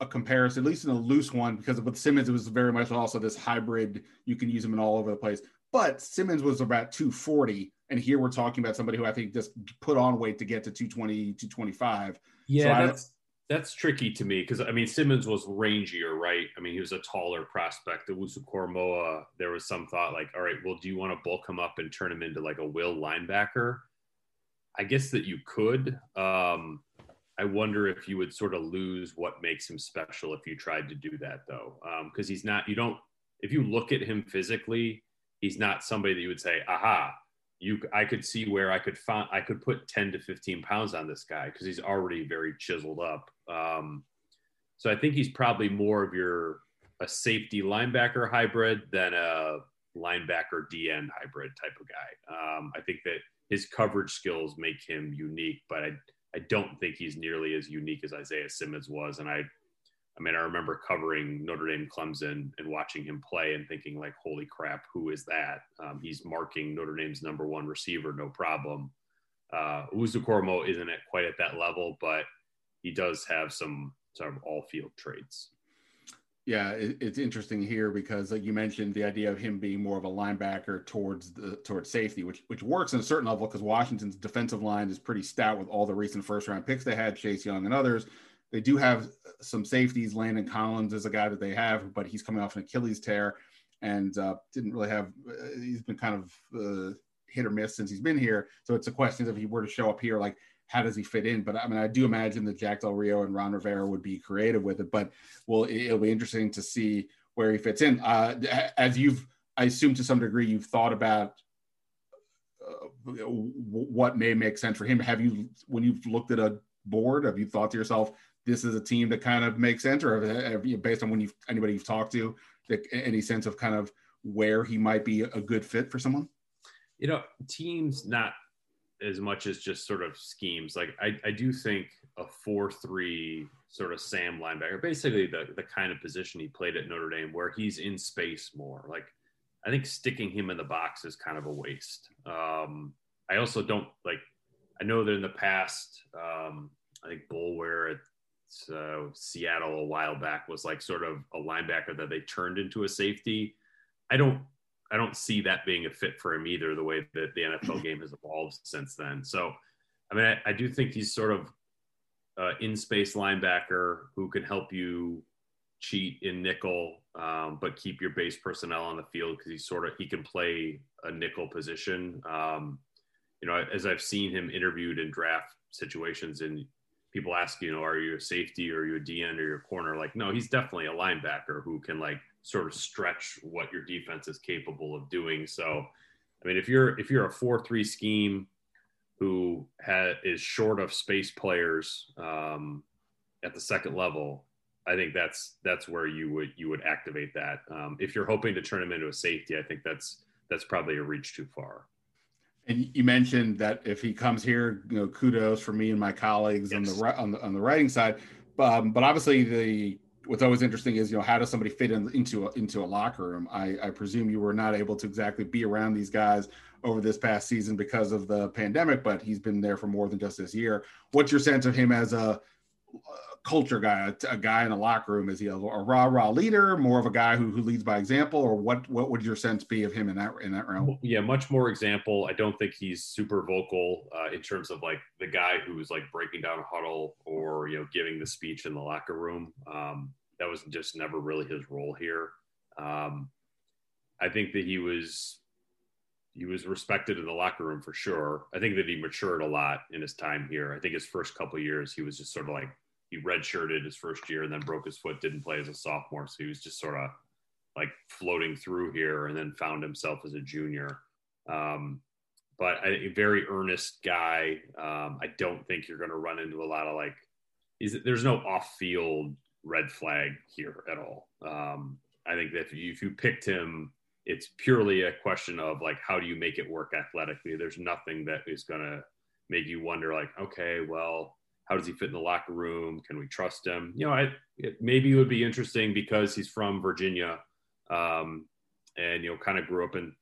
a comparison, at least in a loose one, because with Simmons it was very much also this hybrid. You can use him in all over the place. But Simmons was about 240 and here we're talking about somebody who I think just put on weight to get to 220, 225. Yeah, so that's that's tricky to me because I mean Simmons was rangier, right? I mean he was a taller prospect. The Owusu-Koramoah, there was some thought like, all right, well, do you want to bulk him up and turn him into like a will linebacker? I guess that you could. Um, I wonder if you would sort of lose what makes him special if you tried to do that though, because um, he's not. You don't. If you look at him physically, he's not somebody that you would say, aha, you I could see where I could find I could put 10 to 15 pounds on this guy because he's already very chiseled up. Um, so I think he's probably more of your a safety linebacker hybrid than a linebacker DN hybrid type of guy. Um, I think that his coverage skills make him unique, but I I don't think he's nearly as unique as Isaiah Simmons was, and I I mean, I remember covering Notre Dame Clemson and watching him play and thinking, like, holy crap, who is that? Um, he's marking Notre Dame's number one receiver, no problem. Uh, Owusu-Koramoah isn't at quite at that level, but he does have some sort of all field traits. Yeah, it, it's interesting here because, like you mentioned, the idea of him being more of a linebacker towards the towards safety, which which works in a certain level because Washington's defensive line is pretty stout with all the recent first round picks they had, Chase Young and others. They do have some safeties. Landon Collins is a guy that they have, but he's coming off an Achilles tear and uh, didn't really have. Uh, he's been kind of uh, hit or miss since he's been here. So it's a question if he were to show up here, like how does he fit in? But I mean, I do imagine that Jack Del Rio and Ron Rivera would be creative with it. But well, it'll be interesting to see where he fits in. Uh, as you've, I assume to some degree, you've thought about uh, what may make sense for him. Have you, when you've looked at a board, have you thought to yourself, this is a team that kind of makes sense, or have you, based on when you've anybody you've talked to, any sense of kind of where he might be a good fit for someone? You know, teams not as much as just sort of schemes. Like I, I do think a four-three sort of Sam linebacker, basically the the kind of position he played at Notre Dame, where he's in space more. Like I think sticking him in the box is kind of a waste. Um, I also don't like. I know that in the past, um, I think Boulware at uh, Seattle a while back was like sort of a linebacker that they turned into a safety. I don't I don't see that being a fit for him either. The way that the NFL game has evolved since then. So, I mean, I, I do think he's sort of uh, in space linebacker who can help you cheat in nickel, um, but keep your base personnel on the field because he's sort of he can play a nickel position. Um, you know, as I've seen him interviewed in draft situations and people ask, you know, are you a safety or are you a DN or your corner? Like, no, he's definitely a linebacker who can like sort of stretch what your defense is capable of doing. So, I mean, if you're if you're a four three scheme who ha- is short of space players um, at the second level, I think that's that's where you would you would activate that. Um, if you're hoping to turn him into a safety, I think that's that's probably a reach too far. And you mentioned that if he comes here, you know, kudos for me and my colleagues yes. on the on the on the writing side. Um, but obviously, the what's always interesting is you know how does somebody fit in, into a, into a locker room? I, I presume you were not able to exactly be around these guys over this past season because of the pandemic, but he's been there for more than just this year. What's your sense of him as a culture guy, a, a, guy in the locker room? Is he a, a rah rah leader, more of a guy who, who leads by example, or what? What would your sense be of him in that in that realm? Yeah, much more example. I don't think he's super vocal uh, in terms of like the guy who's like breaking down a huddle or you know giving the speech in the locker room. Um, that was just never really his role here. Um, I think that he was he was respected in the locker room for sure. I think that he matured a lot in his time here. I think his first couple years he was just sort of like he redshirted his first year and then broke his foot, didn't play as a sophomore, so he was just sort of like floating through here and then found himself as a junior. Um, but a very earnest guy. Um, I don't think you're going to run into a lot of like, there's no off field red flag here at all. Um, I think that if you, if you picked him, it's purely a question of like, how do you make it work athletically? There's nothing that is going to make you wonder, like, okay, well, how does he fit in the locker room? Can we trust him? You know, I, it, maybe it would be interesting because he's from Virginia um, and, you know, kind of grew up in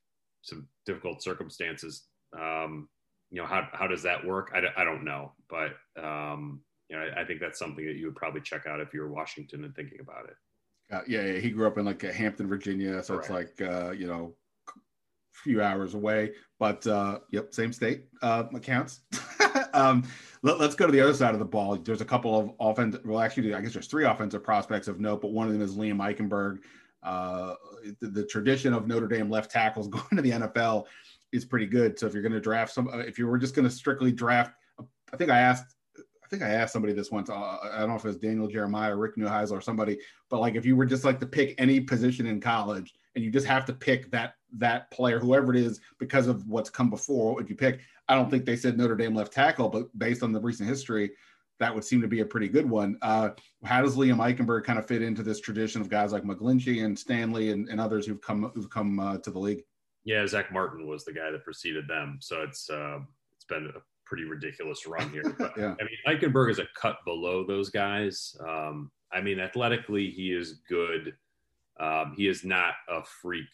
some difficult circumstances. Um, you know, how, how does that work? I, I don't know, but, um, you know, I, I, think that's something that you would probably check out if you're Washington and thinking about it. Uh, yeah, yeah, he grew up in like Hampton, Virginia, so Correct. it's like uh, you know, a few hours away. But uh, yep, same state uh, accounts. um, let, us go to the other side of the ball. There's a couple of offense. Well, actually, I guess there's three offensive prospects of note, but one of them is Liam Eichenberg. Uh, the, the, tradition of Notre Dame left tackles going to the NFL is pretty good. So if you're going to draft some, uh, if you were just going to strictly draft, I think I asked I think I asked somebody this once. Uh, I don't know if it was Daniel Jeremiah, or Rick Neuheisel, or somebody, but like if you were just like to pick any position in college and you just have to pick that that player, whoever it is, because of what's come before, if you pick, I don't think they said Notre Dame left tackle, but based on the recent history, that would seem to be a pretty good one. Uh, how does Liam Eichenberg kind of fit into this tradition of guys like McGlinchey and Stanley and, and others who've come who've come uh, to the league? Yeah, Zack Martin was the guy that preceded them, so it's uh, it's been a pretty ridiculous run here. But, yeah. I mean, Eichenberg is a cut below those guys. Um, I mean, athletically, he is good. Um, he is not a freak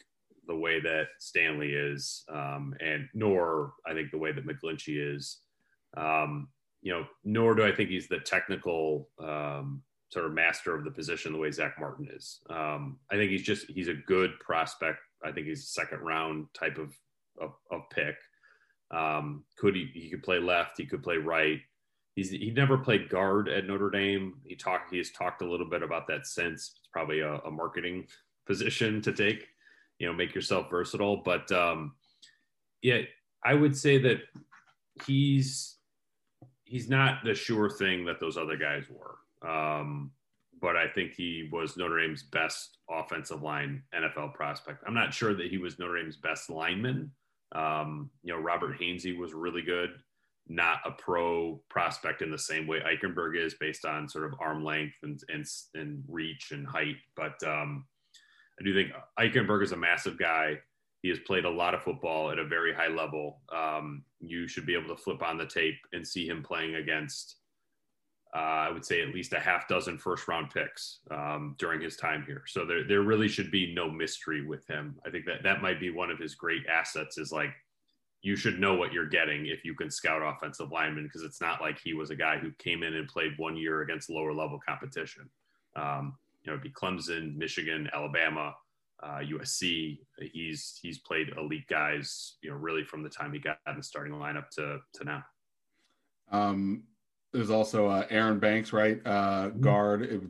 the way that Stanley is, um, and nor I think the way that McGlinchey is. Um, you know, nor do I think he's the technical um, sort of master of the position the way Zack Martin is. Um, I think he's just he's a good prospect. I think he's a second round type of of, of pick. Um, could he? He could play left. He could play right. He's he never played guard at Notre Dame. He talked. He has talked a little bit about that since. It's probably a, a marketing position to take. You know, make yourself versatile. But um, yeah, I would say that he's he's not the sure thing that those other guys were. Um, but I think he was Notre Dame's best offensive line NFL prospect. I'm not sure that he was Notre Dame's best lineman, um, you know, Robert Hainsey was really good, not a pro prospect in the same way Eichenberg is based on sort of arm length and, and, and reach and height. But um, I do think Eichenberg is a massive guy. He has played a lot of football at a very high level. Um, you should be able to flip on the tape and see him playing against uh, I would say at least a half dozen first round picks um, during his time here. So there, there really should be no mystery with him. I think that that might be one of his great assets is like, you should know what you're getting if you can scout offensive linemen because it's not like he was a guy who came in and played one year against lower level competition. Um, you know, it'd be Clemson, Michigan, Alabama, uh, USC. He's he's played elite guys, you know, really from the time he got in the starting lineup to to now. Um, there's also uh, Aaron Banks, right? Uh, mm-hmm. guard. It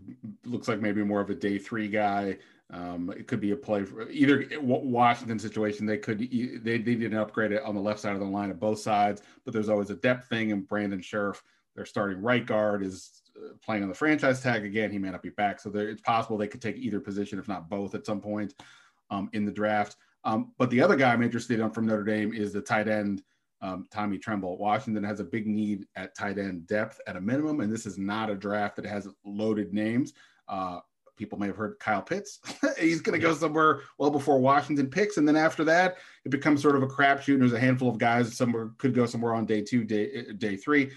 looks like maybe more of a day three guy. Um, it could be a play for either Washington situation. They could they they didn't upgrade it on the left side of the line of both sides, but there's always a depth thing. And Brandon Scherff, their starting right guard, is playing on the franchise tag again. He may not be back, so there, it's possible they could take either position, if not both, at some point um, in the draft. Um, but the other guy I'm interested in from Notre Dame is the tight end um, Tommy Tremble. Washington has a big need at tight end depth at a minimum, and this is not a draft that has loaded names. Uh, people may have heard Kyle Pitts. He's going to go somewhere well before Washington picks, and then after that, it becomes sort of a crapshoot. And there's a handful of guys somewhere could go somewhere on day two, day day three.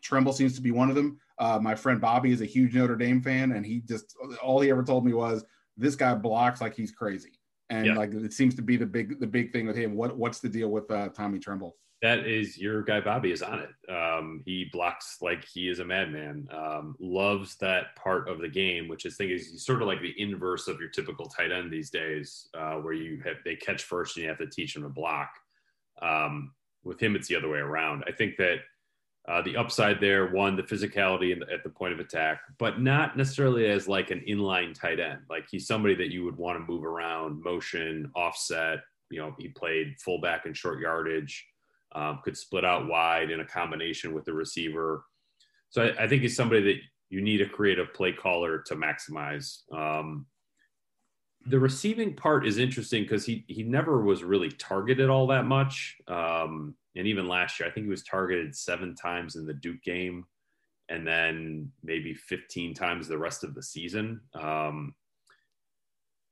Tremble seems to be one of them. Uh, my friend Bobby is a huge Notre Dame fan, and he just all he ever told me was this guy blocks like he's crazy, and yeah. like it seems to be the big the big thing with him. What what's the deal with uh, Tommy Tremble? that is your guy Bobby is on it. Um, he blocks like he is a madman. Um, loves that part of the game, which is thing is sort of like the inverse of your typical tight end these days, uh, where you have they catch first and you have to teach them to block. Um, with him, it's the other way around. I think that Uh, the upside there, one, the physicality the, at the point of attack, but not necessarily as like an inline tight end. Like he's somebody that you would want to move around, motion, offset. You know, he played fullback and short yardage, um, could split out wide in a combination with the receiver. So I, I, think he's somebody that you need a creative play caller to maximize. Um, the receiving part is interesting because he he never was really targeted all that much. Um, and even last year, I think he was targeted seven times in the Duke game, and then maybe 15 times the rest of the season. Um,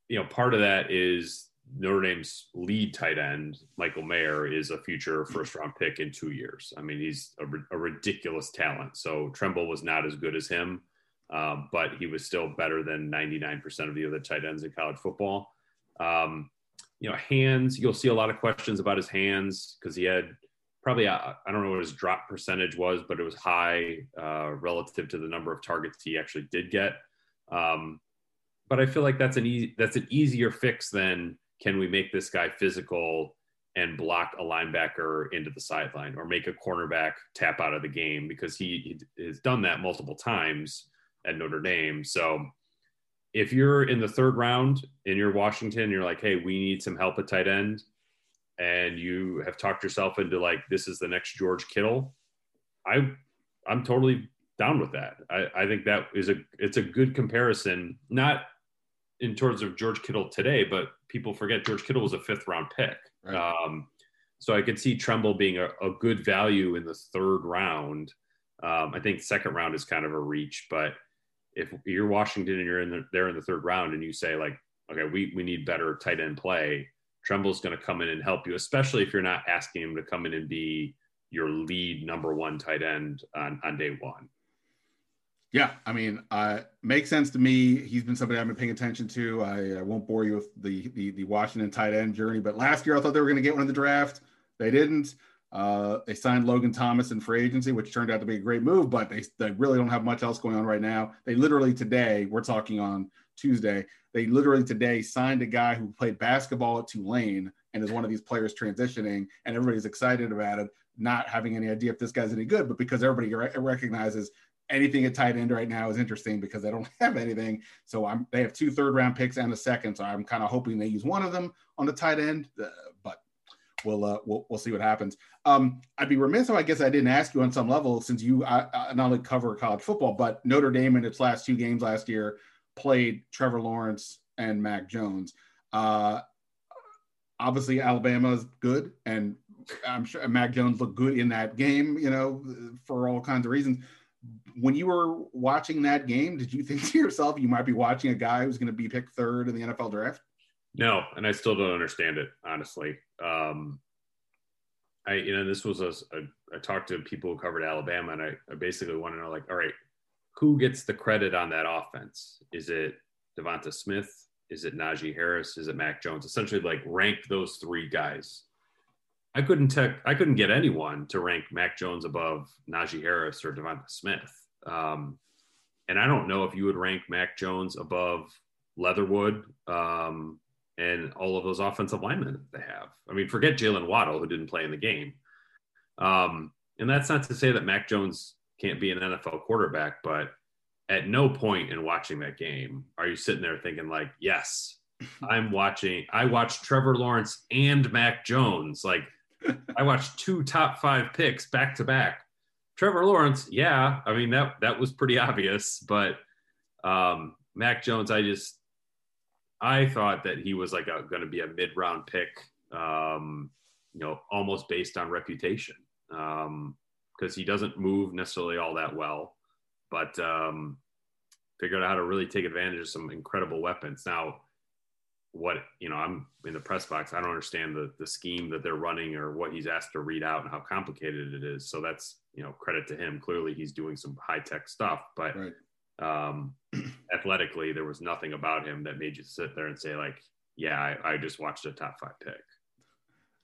you know, part of that is Notre Dame's lead tight end, Michael Mayer, is a future first round pick in two years. I mean, he's a, a ridiculous talent. So Tremble was not as good as him, um, but he was still better than 99% of the other tight ends in college football. Um, you know, hands, you'll see a lot of questions about his hands because he had probably uh, I don't know what his drop percentage was, but it was high uh, relative to the number of targets he actually did get. Um, but I feel like that's an easy that's an easier fix than can we make this guy physical and block a linebacker into the sideline or make a cornerback tap out of the game because he, he has done that multiple times at Notre Dame. So if you're in the third round and you're Washington, you're like, hey, we need some help at tight end and you have talked yourself into like this is the next George Kittle, I I'm totally down with that. I, I think that is a it's a good comparison, not in terms of George Kittle today, but people forget George Kittle was a fifth round pick. Right. Um, so I could see Tremble being a, a good value in the third round. Um, I think second round is kind of a reach, but if you're Washington and you're in the, there in the third round and you say like, okay, we, we need better tight end play, Tremble's going to come in and help you, especially if you're not asking him to come in and be your lead number one tight end on, on day one. Yeah, I mean, uh, makes sense to me. He's been somebody I've been paying attention to. I, I won't bore you with the, the, the Washington tight end journey, but last year I thought they were going to get one in the draft. They didn't. Uh, they signed Logan Thomas in free agency, which turned out to be a great move, but they, they really don't have much else going on right now. They literally today, we're talking on Tuesday, they literally today signed a guy who played basketball at Tulane and is one of these players transitioning, and everybody's excited about it, not having any idea if this guy's any good, but because everybody re- recognizes anything at tight end right now is interesting because they don't have anything. So I'm they have two third round picks and a second, so I'm kind of hoping they use one of them on the tight end, uh, but. We'll, uh, we'll we'll see what happens. Um, I'd be remiss if I guess I didn't ask you on some level since you I, I not only cover college football, but Notre Dame in its last two games last year played Trevor Lawrence and Mac Jones. Uh, obviously, Alabama's good, and I'm sure Mac Jones looked good in that game. You know, for all kinds of reasons. When you were watching that game, did you think to yourself you might be watching a guy who's going to be picked third in the NFL draft? No, and I still don't understand it honestly. Um, I you know this was a, a I talked to people who covered Alabama, and I, I basically want to know like, all right, who gets the credit on that offense? Is it Devonta Smith? Is it Najee Harris? Is it Mac Jones? Essentially, like rank those three guys. I couldn't tech, I couldn't get anyone to rank Mac Jones above Najee Harris or Devonta Smith. Um, and I don't know if you would rank Mac Jones above Leatherwood um, and all of those offensive linemen that they have. I mean, forget Jaylen Waddle, who didn't play in the game. Um, and that's not to say that Mac Jones can't be an NFL quarterback, but at no point in watching that game are you sitting there thinking like, yes, I'm watching. I watched Trevor Lawrence and Mac Jones. Like, I watched two top five picks back to back. Trevor Lawrence, yeah, I mean that that was pretty obvious, but um, Mac Jones, I just I thought that he was like going to be a mid round pick, um, you know, almost based on reputation. Um, because he doesn't move necessarily all that well, but um, figured out how to really take advantage of some incredible weapons. Now, what you know, I'm in the press box. I don't understand the the scheme that they're running or what he's asked to read out and how complicated it is. So that's you know credit to him. Clearly, he's doing some high tech stuff, but right. um, athletically, there was nothing about him that made you sit there and say like, "Yeah, I, I just watched a top five pick."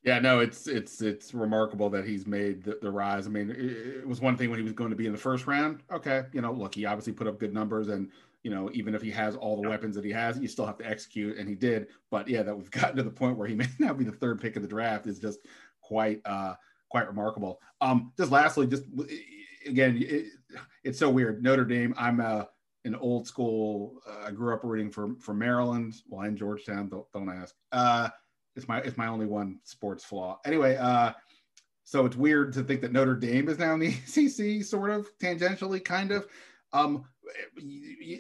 Yeah, no, it's it's it's remarkable that he's made the, the rise. I mean, it, it, was one thing when he was going to be in the first round. Okay, you know, look, he obviously put up good numbers, and you know, even if he has all the weapons that he has, you still have to execute, and he did. But yeah, that we've gotten to the point where he may now be the third pick of the draft is just quite uh quite remarkable. Um, just lastly, just again, it, it's so weird. Notre Dame. I'm a an old school. Uh, I grew up rooting for for Maryland. Well, in Georgetown. Don't, don't ask. Uh, it's my it's my only one sports flaw. Anyway, uh, so it's weird to think that Notre Dame is now in the ACC, sort of tangentially, kind of. Um,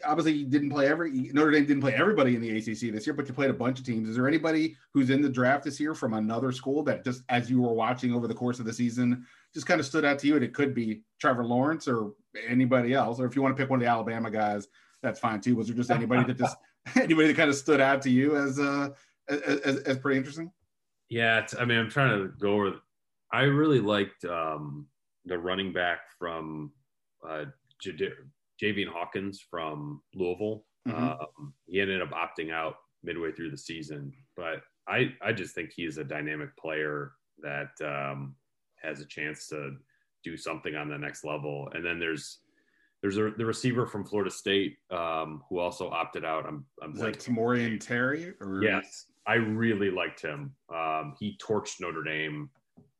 obviously, you didn't play every Notre Dame didn't play everybody in the ACC this year, but you played a bunch of teams. Is there anybody who's in the draft this year from another school that just, as you were watching over the course of the season, just kind of stood out to you? And it could be Trevor Lawrence or anybody else, or if you want to pick one of the Alabama guys, that's fine too. Was there just anybody that just anybody that kind of stood out to you as uh as, as, pretty interesting? Yeah, I mean, I'm trying to go over. I really liked um, the running back from uh, Javian Hawkins from Louisville. Mm-hmm. Um, he ended up opting out midway through the season, but I I just think he's a dynamic player that um, has a chance to do something on the next level. And then there's there's a, the receiver from Florida State um, who also opted out. I'm I'm like Tamorrion Terry. Or... Yes, I really liked him. Um, he torched Notre Dame,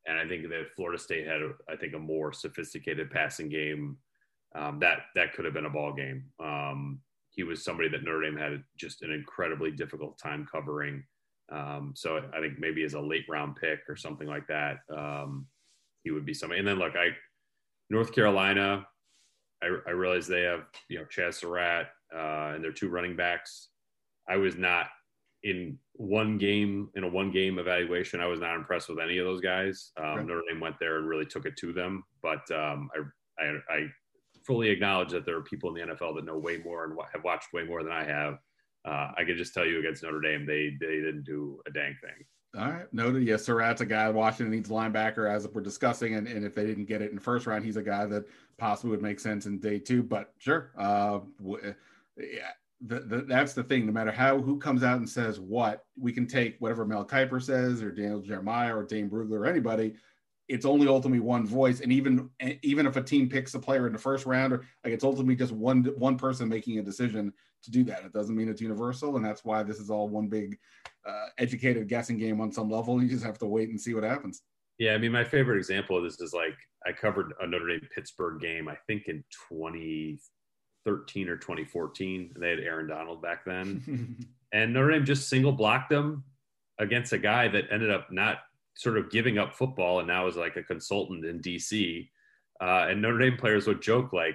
and I think that Florida State had, I think, a more sophisticated passing game. Um, that that could have been a ball game. Um, he was somebody that Notre Dame had just an incredibly difficult time covering. Um, so I think maybe as a late round pick or something like that, um, he would be somebody. And then look, I North Carolina, I, I realize they have you know Chazz Surratt uh, and their two running backs. I was not in one game in a one game evaluation. I was not impressed with any of those guys. Um, right. Notre Dame went there and really took it to them, but um, I, I, I fully acknowledge that there are people in the NFL that know way more and have watched way more than I have. Uh, I can just tell you against Notre Dame, they they didn't do a dang thing. All right, noted. Yes, Surratt's a guy Washington needs linebacker, as we're discussing, and, and if they didn't get it in the first round, he's a guy that possibly would make sense in day two. But sure, uh, yeah, the, the, that's the thing. No matter how who comes out and says what, we can take whatever Mel Kiper says, or Daniel Jeremiah, or Dane Brugler, or anybody. It's only ultimately one voice, and even even if a team picks a player in the first round, or like it's ultimately just one one person making a decision to do that. It doesn't mean it's universal, and that's why this is all one big uh, educated guessing game on some level. You just have to wait and see what happens. Yeah, I mean, my favorite example of this is like I covered a Notre Dame Pittsburgh game, I think in 2013 or 2014. They had Aaron Donald back then, and Notre Dame just single blocked them against a guy that ended up not sort of giving up football and now is like a consultant in DC. Uh, and Notre Dame players would joke like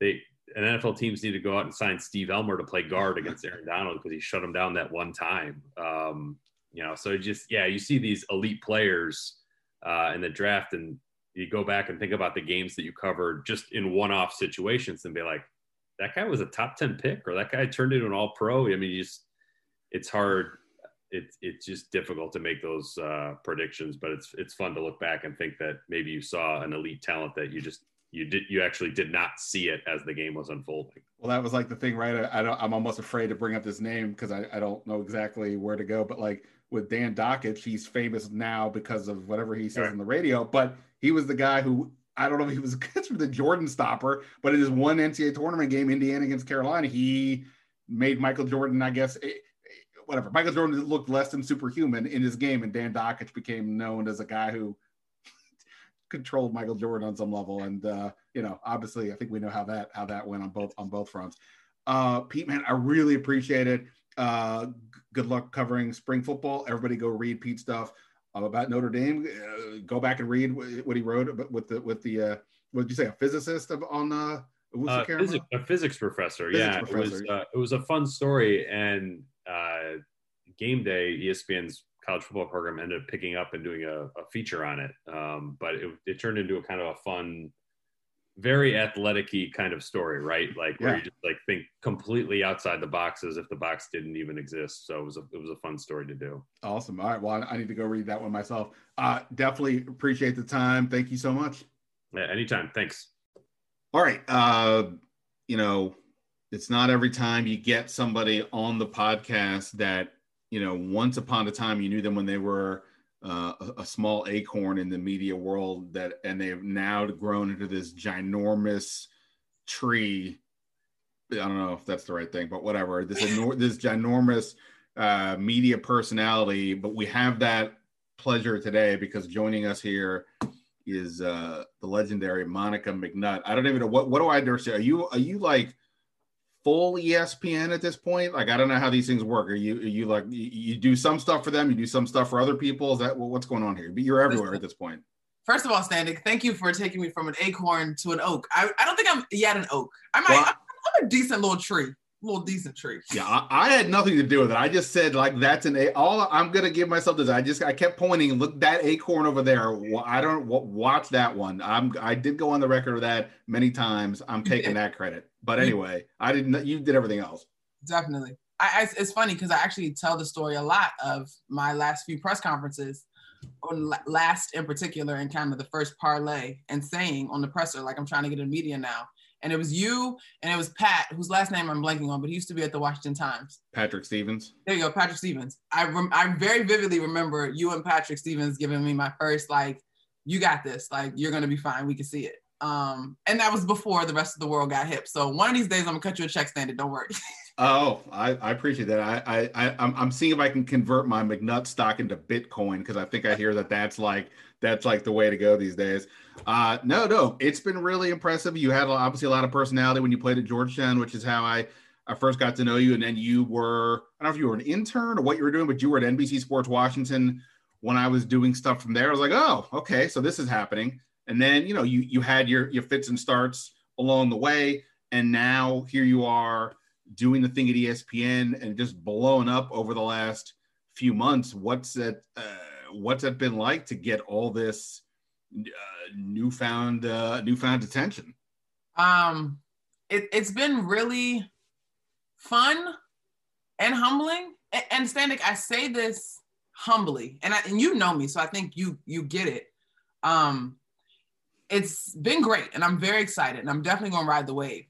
they and NFL teams need to go out and sign Steve Elmer to play guard against Aaron Donald because he shut him down that one time. Um, you know, so just yeah, you see these elite players uh, in the draft, and you go back and think about the games that you covered just in one-off situations, and be like, that guy was a top ten pick, or that guy turned into an All-Pro. I mean, you just it's hard. It's it's just difficult to make those uh, predictions, but it's it's fun to look back and think that maybe you saw an elite talent that you just you did you actually did not see it as the game was unfolding. Well, that was like the thing, right? I, I don't. I'm almost afraid to bring up this name because I, I don't know exactly where to go. But like with Dan Dakich, he's famous now because of whatever he says right. on the radio. But he was the guy who I don't know if he was considered the Jordan stopper, but in his one NCAA tournament game, Indiana against Carolina, he made Michael Jordan, I guess, eh, eh, whatever. Michael Jordan looked less than superhuman in his game, and Dan Dakich became known as a guy who controlled Michael Jordan on some level. And uh, you know, obviously, I think we know how that how that went on both on both fronts. Uh, Pete, man, I really appreciate it. Uh, g- good luck covering spring football. Everybody, go read Pete stuff about Notre Dame. Uh, go back and read what he wrote with the with the uh, what did you say a physicist of, on uh, uh, physics, a physics professor. Physics yeah, professor. it was uh, it was a fun story. And uh, game day, ESPN's college football program ended up picking up and doing a, a feature on it. Um, but it, it, turned into a kind of a fun, very athletic kind of story, right? Like where yeah. you just like think completely outside the box as if the box didn't even exist. So it was a, it was a fun story to do. Awesome. All right. Well, I need to go read that one myself. Uh, definitely appreciate the time. Thank you so much. Yeah, anytime. Thanks. All right. Uh, you know, it's not every time you get somebody on the podcast that you know, once upon a time you knew them when they were uh, a, a, small acorn in the media world that, and they've now grown into this ginormous tree. I don't know if that's the right thing, but whatever. This this ginormous uh, media personality, but we have that pleasure today because joining us here is uh, the legendary Monica McNutt. I don't even know what what do I understand. Are you are you like full ESPN at this point? Like I don't know how these things work. Are you are you like you, do some stuff for them, you do some stuff for other people? Is that what's going on here? But you're everywhere at this point. First of all, Standig, thank you for taking me from an acorn to an oak. I, I don't think I'm yet an oak. I might. Well, I'm, I'm a decent little tree A little decent tree. Yeah, I, I, had nothing to do with it. I just said like that's an a. All I'm gonna give myself this. I just I kept pointing. Look that acorn over there. I don't watch that one. I'm I did go on the record of that many times. I'm taking that credit. But anyway, I didn't. You did everything else. Definitely. I, I it's funny because I actually tell the story a lot of my last few press conferences, or last in particular, and kind of the first parlay and saying on the presser like I'm trying to get in media now and it was you and it was Pat, whose last name I'm blanking on, but he used to be at the Washington Times. Patrick Stevens. There you go, Patrick Stevens. I rem- I very vividly remember you and Patrick Stevens giving me my first like, you got this, like you're gonna be fine, we can see it. Um, and that was before the rest of the world got hip. So one of these days I'm gonna cut you a check Standig. Don't worry. oh, I, I appreciate that. I I I'm, I'm seeing if I can convert my McNutt stock into Bitcoin because I think I hear that that's like that's like the way to go these days. Uh, no, no, it's been really impressive. You had obviously a lot of personality when you played at Georgetown, which is how I, I first got to know you. And then you were, I don't know if you were an intern or what you were doing, but you were at NBC Sports Washington when I was doing stuff from there. I was like, oh, okay, so this is happening. And then you know you you had your your fits and starts along the way, and now here you are doing the thing at ESPN and just blowing up over the last few months. What's that? Uh, what's that been like to get all this? Uh, newfound uh, newfound attention? Um, it, it's been really fun and humbling. And, and I say this humbly, and I, and you know me, so I think you you get it. Um, it's been great, and I'm very excited, and I'm definitely gonna ride the wave.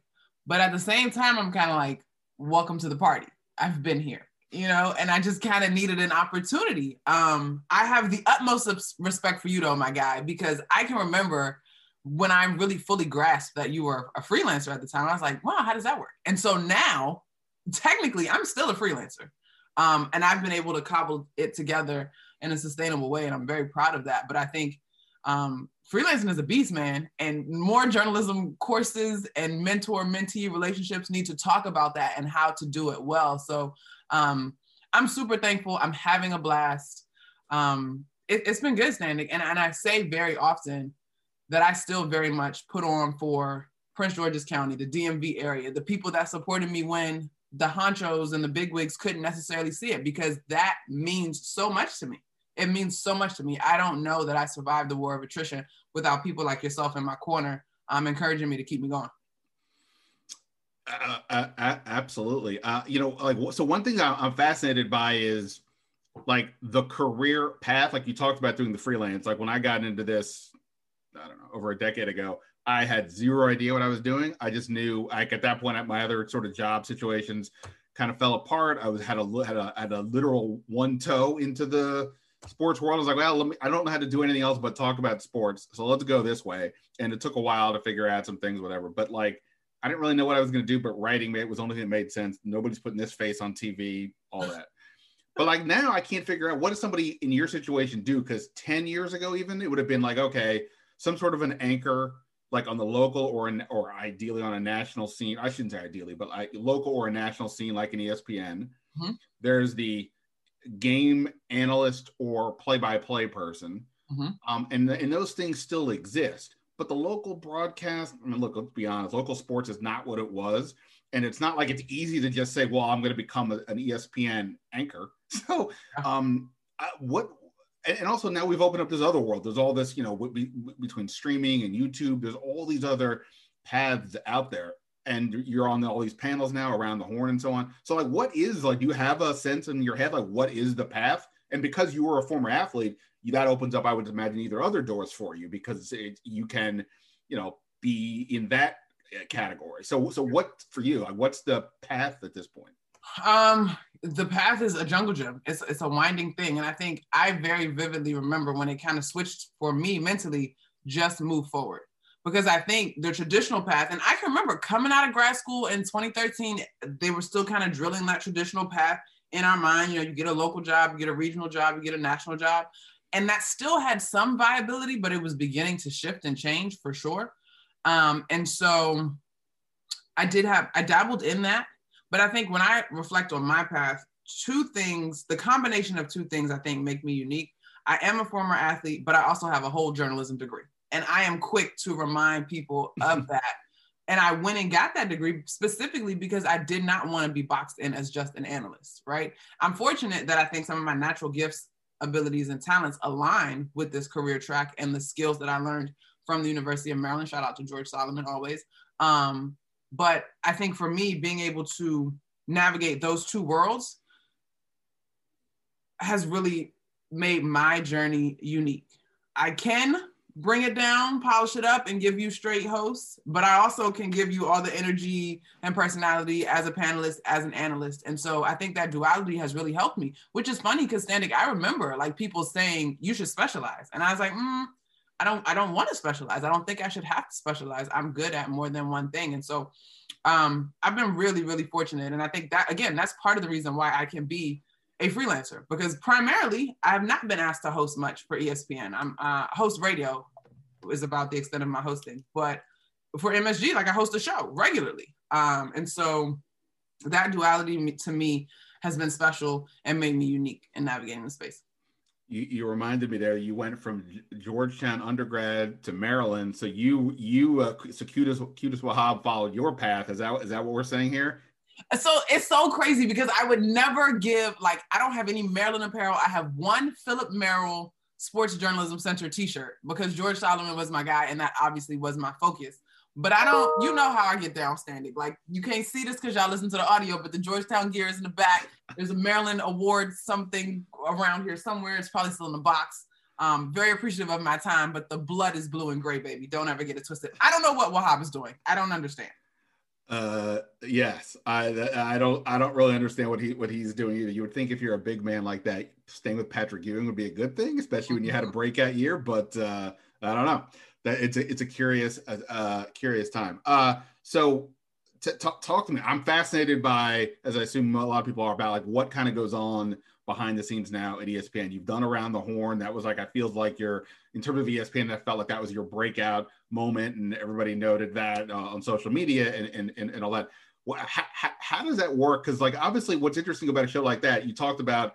But at the same time, I'm kind of like, welcome to the party. I've been here you know, and I just kind of needed an opportunity. Um, I have the utmost respect for you, though, my guy, because I can remember when I really fully grasped that you were a freelancer at the time. I was like, wow, how does that work? And so now, technically, I'm still a freelancer. Um, and I've been able to cobble it together in a sustainable way, and I'm very proud of that. But I think um, freelancing is a beast, man, and more journalism courses and mentor mentee relationships need to talk about that and how to do it well. So um, I'm super thankful. I'm having a blast. Um, it, has been good Standig. And, and I say very often that I still very much put on for Prince George's County, the DMV area, the people that supported me when the honchos and the bigwigs couldn't necessarily see it because that means so much to me. It means so much to me. I don't know that I survived the war of attrition without people like yourself in my corner um, encouraging me to keep me going. Uh, uh, absolutely. Uh, you know, like so. One thing I'm fascinated by is like the career path. Like you talked about doing the freelance. Like when I got into this, I don't know, over a decade ago, I had zero idea what I was doing. I just knew, like at that point, at my other sort of job situations, kind of fell apart. I was had a had a had a literal one toe into the sports world. I was like, well, let me. I don't know how to do anything else but talk about sports. So let's go this way. And it took a while to figure out some things, whatever. But like I didn't really know what I was going to do, but writing it was the only thing that made sense. Nobody's putting this face on TV, all that. but like now, I can't figure out what does somebody in your situation do? Because 10 years ago, even it would have been like, okay, some sort of an anchor, like on the local or an, or ideally on a national scene. I shouldn't say ideally, but like local or a national scene, like an ESPN. Mm-hmm. There's the game analyst or play-by-play person, mm-hmm. um, and and those things still exist. But the local broadcast, I mean, look, let's be honest, local sports is not what it was. And it's not like it's easy to just say, well, I'm going to become a, an ESPN anchor. So, um, what, and also now we've opened up this other world. There's all this, you know, w- between streaming and YouTube, there's all these other paths out there. And you're on all these panels now around the horn and so on. So, like, what is like, do you have a sense in your head, like, what is the path? And because you were a former athlete, that opens up, I would imagine, either other doors for you because it, you can, you know, be in that uh, category. So, so what for you? Like, what's the path at this point? Um, the path is a jungle gym. It's it's a winding thing, and I think I very vividly remember when it kind of switched for me mentally. Just move forward because I think the traditional path, and I can remember coming out of grad school in 2013, they were still kind of drilling that traditional path in our mind. You know, you get a local job, you get a regional job, you get a national job and that still had some viability, but it was beginning to shift and change for sure. Um, and so I did have, I dabbled in that. But I think when I reflect on my path, two things, the combination of two things I think make me unique. I am a former athlete, but I also have a whole journalism degree. And I am quick to remind people of that. And I went and got that degree specifically because I did not want to be boxed in as just an analyst, right? I'm fortunate that I think some of my natural gifts, abilities, and talents align with this career track and the skills that I learned from the University of Maryland. Shout out to George Solomon always. Um, but I think for me, being able to navigate those two worlds has really made my journey unique. I can bring it down, polish it up, and give you straight hosts, but I also can give you all the energy and personality as a panelist, as an analyst. And so I think that duality has really helped me, which is funny because Standig, I remember like people saying you should specialize. And I was like, mm, I don't I don't want to specialize. I don't think I should have to specialize. I'm good at more than one thing. And so um, I've been really, really fortunate. And I think that again, that's part of the reason why I can be a freelancer because primarily I have not been asked to host much for ESPN. I'm uh, host radio is about the extent of my hosting, but for MSG, like I host a show regularly. Um, and so that duality to me has been special and made me unique in navigating the space you, you reminded me there. You went from Georgetown undergrad to Maryland, so you you uh, so cutest Qudus Wahab followed your path. Is that is that what we're saying here? So it's so crazy because I would never give like I don't have any Maryland apparel. I have one Philip Merrill Sports Journalism Center T-shirt because George Solomon was my guy, and that obviously was my focus. But I don't, you know how I get down Standig. Like you can't see this because y'all listen to the audio, but the Georgetown gear is in the back. There's a Maryland award something around here somewhere. It's probably still in the box. Um, very appreciative of my time, but the blood is blue and gray, baby. Don't ever get it twisted. I don't know what Wahab is doing. I don't understand. Uh, yes, I I don't I don't really understand what he what he's doing either. You would think if you're a big man like that, staying with Patrick Ewing would be a good thing, especially when you had a mm-hmm. breakout year. But uh, I don't know that it's a it's a curious uh, uh curious time. Uh, so t- t- talk to me. I'm fascinated by, as I assume a lot of people are, about like what kind of goes on behind the scenes now at ESPN. You've done around the horn. That was like I feels like you're in terms of ESPN. That felt like that was your breakout moment, and everybody noted that uh, on social media and and, and, and all that. Well, how, how, how does that work? Because like obviously, what's interesting about a show like that, you talked about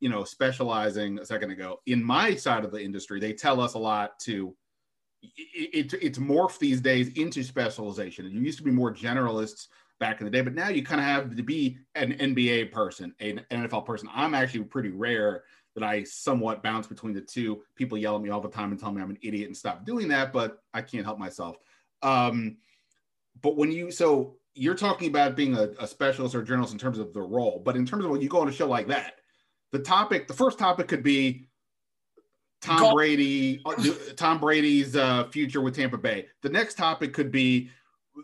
you know specializing a second ago. In my side of the industry, they tell us a lot to it, it, it's morphed these days into specialization. You used to be more generalists back in the day, but now you kind of have to be an NBA person, an NFL person. I'm actually pretty rare that I somewhat bounce between the two. People yell at me all the time and tell me I'm an idiot and stop doing that, but I can't help myself. Um, but when you so you're talking about being a, a specialist or a journalist in terms of the role, but in terms of when you go on a show like that, the topic, the first topic could be Tom Brady, uh, Tom Brady's uh, future with Tampa Bay. The next topic could be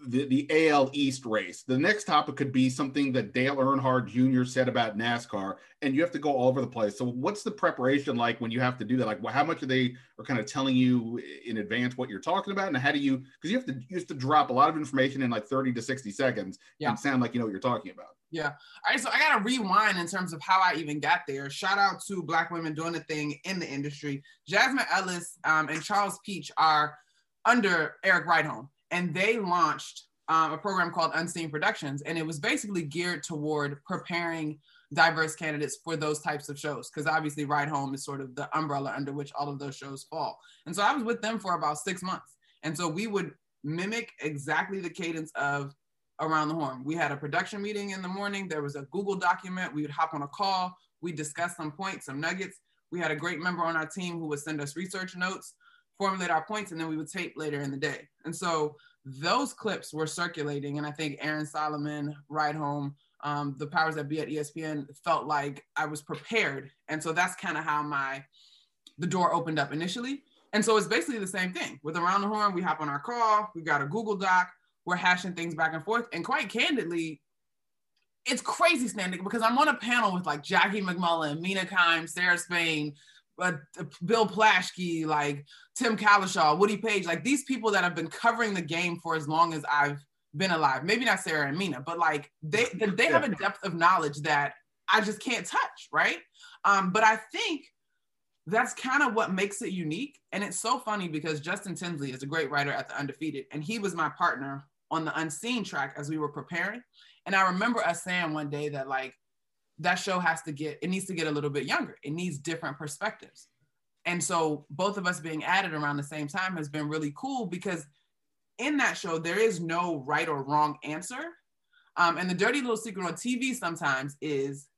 the, the AL East race. The next topic could be something that Dale Earnhardt Jr. said about NASCAR, and you have to go all over the place. So, what's the preparation like when you have to do that? Like, well, how much are they are kind of telling you in advance what you're talking about, and how do you? Because you have to you have to drop a lot of information in like 30 to 60 seconds yeah. and sound like you know what you're talking about. Yeah. All right. So I got to rewind in terms of how I even got there. Shout out to Black women doing the thing in the industry. Jasmine Ellis um, and Charles Peach are under Eric Rydholm, and they launched um, a program called Unseen Productions. And it was basically geared toward preparing diverse candidates for those types of shows. Because obviously, Rydholm is sort of the umbrella under which all of those shows fall. And so I was with them for about six months. And so we would mimic exactly the cadence of around the horn. We had a production meeting in the morning. There was a Google document. We would hop on a call. We discussed some points, some nuggets. We had a great member on our team who would send us research notes, formulate our points, and then we would tape later in the day. And so those clips were circulating. And I think Aaron Solomon, Rydholm, um, the powers that be at ESPN felt like I was prepared. And so that's kind of how my the door opened up initially. And so it's basically the same thing. With Around the Horn, we hop on our call, we got a Google Doc, we're hashing things back and forth. And quite candidly, it's crazy Standig because I'm on a panel with like Jackie MacMullan, Mina Kimes, Sarah Spain, uh, Bill Plaschke, like Tim Cowlishaw, Woody Paige, like these people that have been covering the game for as long as I've been alive. Maybe not Sarah and Mina, but like they they have a depth of knowledge that I just can't touch, right? Um, but I think that's kind of what makes it unique. And it's so funny because Justin Tinsley is a great writer at the Undefeated, and he was my partner on the Unseen track as we were preparing. And I remember us saying one day that like that show has to get it needs to get a little bit younger. It needs different perspectives. And so both of us being added around the same time has been really cool because in that show there is no right or wrong answer. Um, and the dirty little secret on TV sometimes is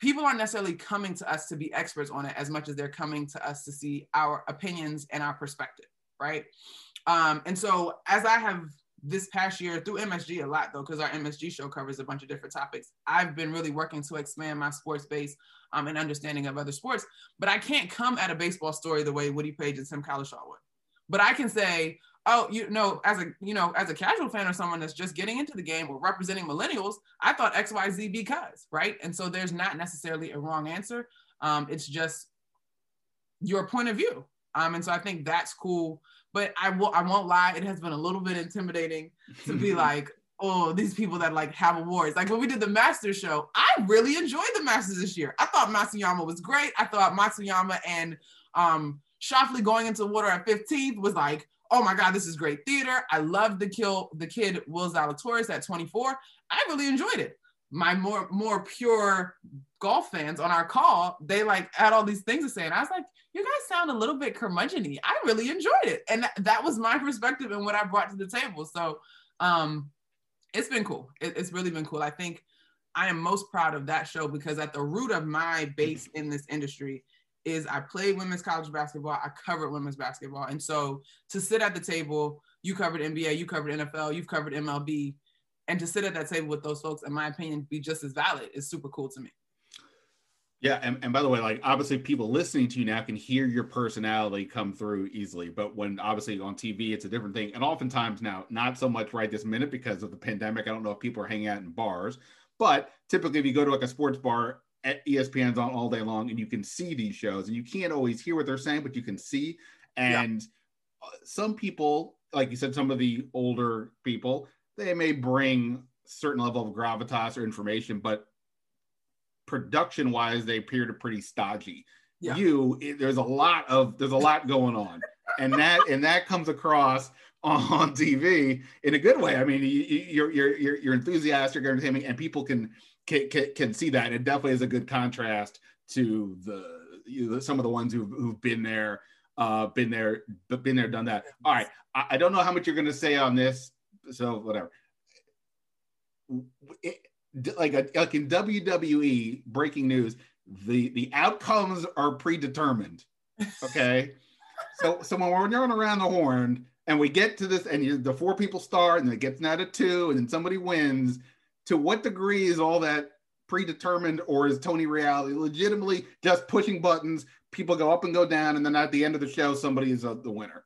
people aren't necessarily coming to us to be experts on it as much as they're coming to us to see our opinions and our perspective, right? Um, and so as I have this past year through MSG a lot though, because our MSG show covers a bunch of different topics. I've been really working to expand my sports base um, and understanding of other sports, but I can't come at a baseball story the way Woody Paige and Tim Cowlishaw would. But I can say, oh, you know, as a you know, as a casual fan or someone that's just getting into the game or representing millennials, I thought X, Y, Z because, right? And so there's not necessarily a wrong answer. Um, it's just your point of view. Um, and so I think that's cool. But I will I won't lie, it has been a little bit intimidating to be like, oh, these people that like have awards. Like when we did the Masters show, I really enjoyed the Masters this year. I thought Matsuyama was great. I thought Matsuyama and um Schauffele going into water at 15th was like, oh my God, this is great theater. I love the kill the kid Will Zalatoris at 24. I really enjoyed it. My more more pure golf fans on our call, they like had all these things to say. And I was like, you guys sound a little bit curmudgeony. I really enjoyed it. And that, that was my perspective and what I brought to the table. So um it's been cool. It, it's really been cool. I think I am most proud of that show because at the root of my base in this industry is I played women's college basketball. I covered women's basketball. And so to sit at the table, you covered NBA, you covered NFL, you've covered MLB, and to sit at that table with those folks, in my opinion, be just as valid is super cool to me. Yeah, and, and by the way, like obviously people listening to you now can hear your personality come through easily, but when obviously on TV it's a different thing. And oftentimes now, not so much right this minute because of the pandemic. I don't know if people are hanging out in bars, but typically if you go to like a sports bar, ESPN's on all day long, and you can see these shows, and you can't always hear what they're saying, but you can see. And yeah. some people, like you said, some of the older people, they may bring certain level of gravitas or information, but production wise, they appear to pretty stodgy. Yeah. You, it, there's a lot of there's a lot going on, and that and that comes across on TV in a good way. I mean, you, you're you're you're you're enthusiastic, you're entertaining, and people can can, can, can see that. It definitely is a good contrast to the you know, some of the ones who've, who've been there, uh, been there, been there, done that. All right, I, I don't know how much you're going to say on this, so whatever. It, like a, like in WWE, breaking news: the the outcomes are predetermined. Okay, so so when we're running around the horn and we get to this, and you, the four people start, and it gets down to two, and then somebody wins to what degree is all that predetermined or is Tony Reali legitimately just pushing buttons? People go up and go down, and then at the end of the show, somebody is uh, the winner.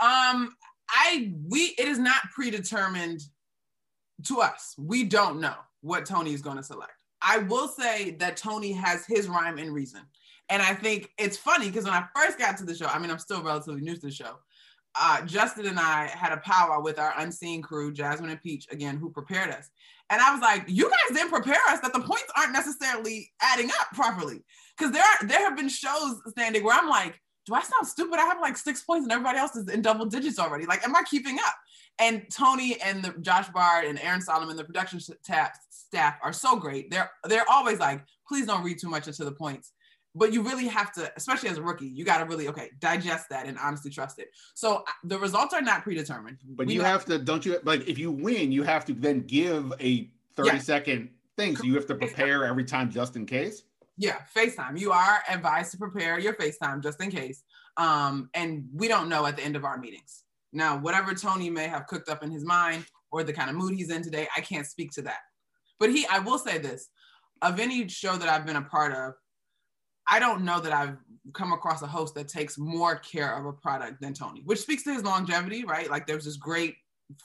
Um, I we it is not predetermined to us. We don't know what Tony is going to select. I will say that Tony has his rhyme and reason. And I think it's funny because when I first got to the show, I mean, I'm still relatively new to the show uh, Justin and I had a powwow with our unseen crew, Jasmine and Peach, again, who prepared us. And I was like, you guys didn't prepare us that the points aren't necessarily adding up properly. Because there are there have been shows Standig where I'm like, do I sound stupid? I have like six points and everybody else is in double digits already. Like, am I keeping up? And Tony and the Josh Bard and Aaron Solomon, the production staff, staff are so great. They're they're always like, please don't read too much into the points but you really have to, especially as a rookie, you got to really okay digest that and honestly trust it. So uh, the results are not predetermined. But we you have to, don't you? Like if you win, you have to then give a thirty yeah. second thing. So you have to prepare every time just in case. Yeah, FaceTime. You are advised to prepare your FaceTime just in case. Um, and we don't know at the end of our meetings. Now, whatever Tony may have cooked up in his mind or the kind of mood he's in today, I can't speak to that. But he, I will say this of any show that I've been a part of, I don't know that I've come across a host that takes more care of a product than Tony, which speaks to his longevity, right? Like there's this great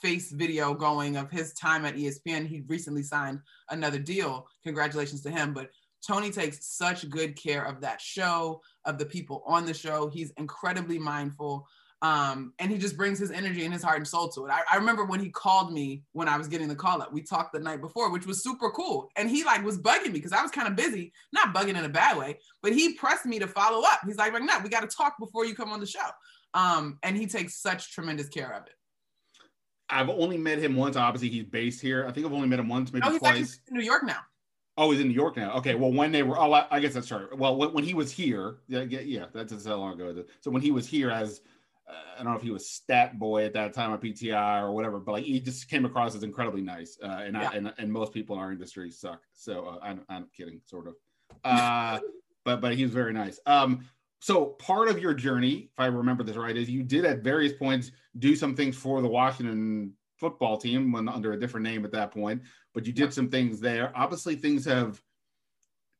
face video going of his time at ESPN. He recently signed another deal. Congratulations to him. But Tony takes such good care of that show, of the people on the show. He's incredibly mindful. Um, and he just brings his energy and his heart and soul to it. I, I, remember when he called me when I was getting the call up. We talked the night before, which was super cool. And he like was bugging me because I was kind of busy, not bugging in a bad way, but he pressed me to follow up. He's like, no, we got to talk before you come on the show. Um, and he takes such tremendous care of it. I've only met him once. Obviously, he's based here. I think I've only met him once, maybe oh, he's twice. in New York now. Oh, he's in New York now. Okay. Well, when they were, oh, I, I guess that's true. Well, when, when, he was here, yeah, yeah, that's how long ago. So when he was here as, I don't know if he was stat boy at that time at PTI or whatever, but like he just came across as incredibly nice. Uh, and, yeah. I, and and most people in our industry suck. So uh, I'm I'm kidding, sort of. Uh, but but he was very nice. Um, so part of your journey, if I remember this right, is you did at various points do some things for the Washington football team when under a different name at that point, but you did some things there. Obviously, things have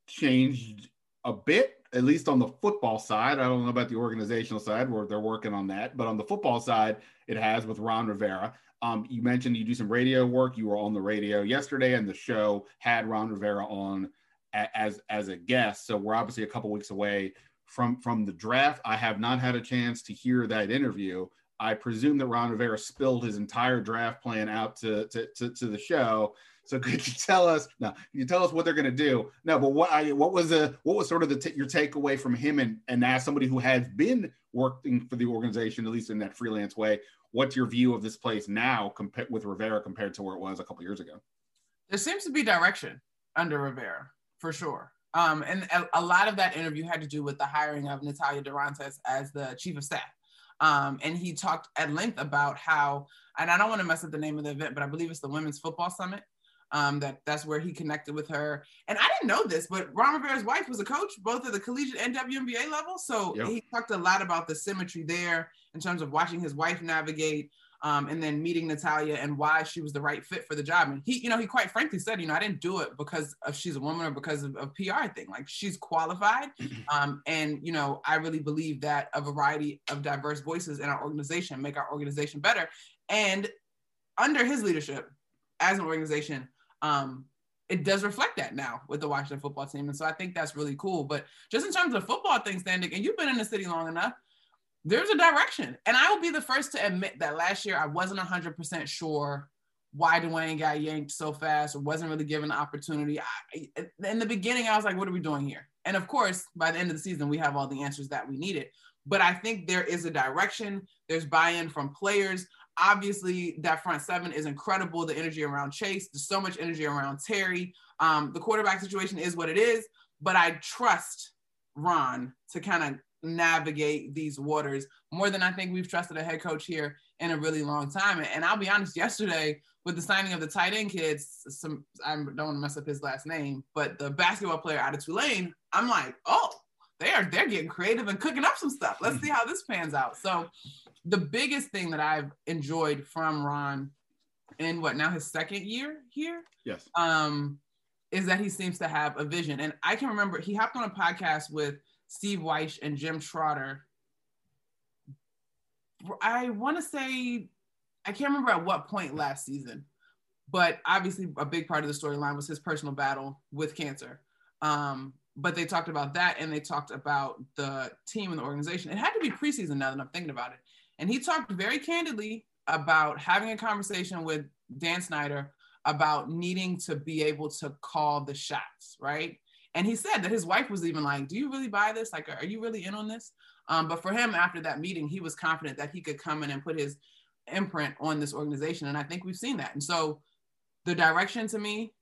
changed a bit, at least on the football side. I don't know about the organizational side where they're working on that, but on the football side, it has with Ron Rivera. Um, you mentioned you do some radio work. You were on the radio yesterday, and the show had Ron Rivera on as as a guest. So we're obviously a couple weeks away from from the draft. I have not had a chance to hear that interview. I presume that Ron Rivera spilled his entire draft plan out to, to, to, to the show. So could you tell us? No, you tell us what they're going to do. No, but what I, what was the what was sort of the t- your takeaway from him and and as somebody who has been working for the organization at least in that freelance way, what's your view of this place now compared with Rivera compared to where it was a couple years ago? There seems to be direction under Rivera for sure. Um, and a, a lot of that interview had to do with the hiring of Natalia Durantes as the chief of staff. Um, and he talked at length about how, and I don't want to mess up the name of the event, but I believe it's the Women's Football Summit. Um, that that's where he connected with her. And I didn't know this, but Ron Rivera's wife was a coach, both at the collegiate and WNBA level. So yep. he talked a lot about the symmetry there in terms of watching his wife navigate um, and then meeting Natalia and why she was the right fit for the job. And he, you know, he quite frankly said, you know, I didn't do it because of she's a woman or because of a PR thing. Like she's qualified, um, and you know, I really believe that a variety of diverse voices in our organization make our organization better. And under his leadership, as an organization, um, it does reflect that now with the Washington football team. And so I think that's really cool. But just in terms of football things, Standig, and you've been in the city long enough, there's a direction. And I will be the first to admit that last year I wasn't 100% sure why Dwayne got yanked so fast or wasn't really given the opportunity. I, in the beginning, I was like, what are we doing here? And of course, by the end of the season, we have all the answers that we needed. But I think there is a direction, there's buy in from players. Obviously, that front seven is incredible. The energy around Chase, there's so much energy around Terry. Um, the quarterback situation is what it is, but I trust Ron to kind of navigate these waters more than I think we've trusted a head coach here in a really long time. And I'll be honest, yesterday with the signing of the tight end kid, Sammis I don't want to mess up his last name, but the basketball player out of Tulane, I'm like, oh, they are they're getting creative and cooking up some stuff. Let's see how this pans out. So the biggest thing that I've enjoyed from Ron in what now his second year here, yes, um, is that he seems to have a vision. And I can remember he hopped on a podcast with Steve Wyche and Jim Trotter. I want to say, I can't remember at what point last season, but obviously a big part of the storyline was his personal battle with cancer. Um, but they talked about that and they talked about the team and the organization. It had to be preseason now that I'm thinking about it. And he talked very candidly about having a conversation with Dan Snyder about needing to be able to call the shots, right? And he said that his wife was even like, Do you really buy this? Like, are you really in on this? Um, but for him, after that meeting, he was confident that he could come in and put his imprint on this organization. And I think we've seen that. And so the direction to me,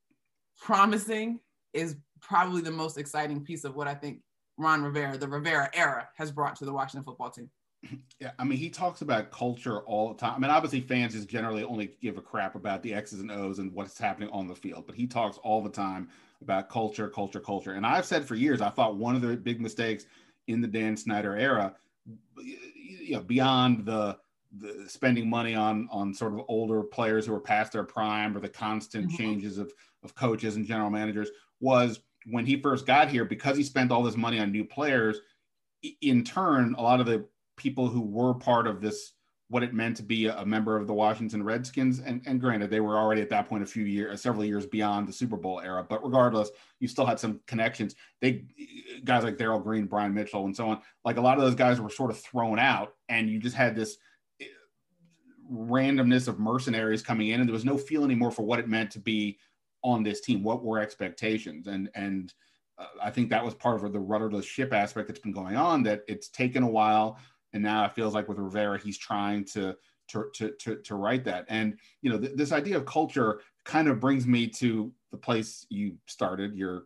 promising, is probably the most exciting piece of what I think Ron Rivera, the Rivera era, has brought to the Washington football team. Yeah, I mean, he talks about culture all the time. I mean, obviously, fans just generally only give a crap about the X's and O's and what's happening on the field, but he talks all the time about culture, culture, culture. And I've said for years, I thought one of the big mistakes in the Dan Snyder era, you know, beyond the the spending money on on sort of older players who are past their prime or the constant mm-hmm. changes of of coaches and general managers was when he first got here because he spent all this money on new players in turn a lot of the people who were part of this what it meant to be a, member of the Washington Redskins. And, and granted, they were already at that point a few years, several years beyond the Super Bowl era. But regardless, you still had some connections. They guys like Darrell Green, Brian Mitchell, and so on. Like a lot of those guys were sort of thrown out, and you just had this eh, randomness of mercenaries coming in, and there was no feel anymore for what it meant to be on this team. What were expectations? And and uh, I think that was part of the rudderless ship aspect that's been going on. That it's taken a while and now it feels like with Rivera, he's trying to to to to, to write that. And you know, th- this idea of culture kind of brings me to the place you started your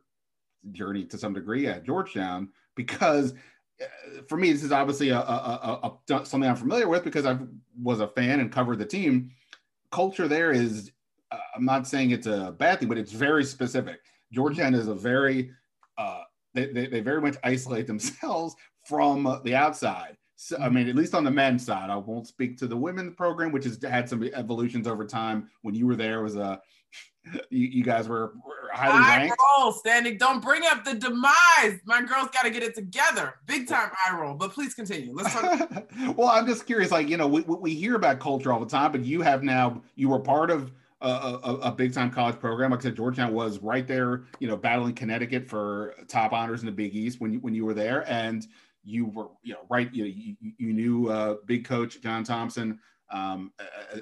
journey to some degree at Georgetown, because uh, for me, this is obviously a, a, a, a, something I'm familiar with because I was a fan and covered the team. Culture there is, uh, I'm not saying it's a bad thing, but it's very specific. Georgetown is a very, uh, they, they, they very much isolate themselves from the outside. So, I mean, at least on the men's side, I won't speak to the women's program, which has had some evolutions over time. When you were there, was uh, a you, you, guys were, were highly eye ranked. roll, Standig. Don't bring up the demise. My girls got to get it together. Big time eye roll. But please continue. Let's talk. well, I'm just curious. Like you know, we, we hear about culture all the time, but you have now you were part of a, a, a, big time college program. Like I said, Georgetown was right there, you know, battling Connecticut for top honors in the Big East when you when you were there, and you were you know right you you, you knew uh, big coach John Thompson um,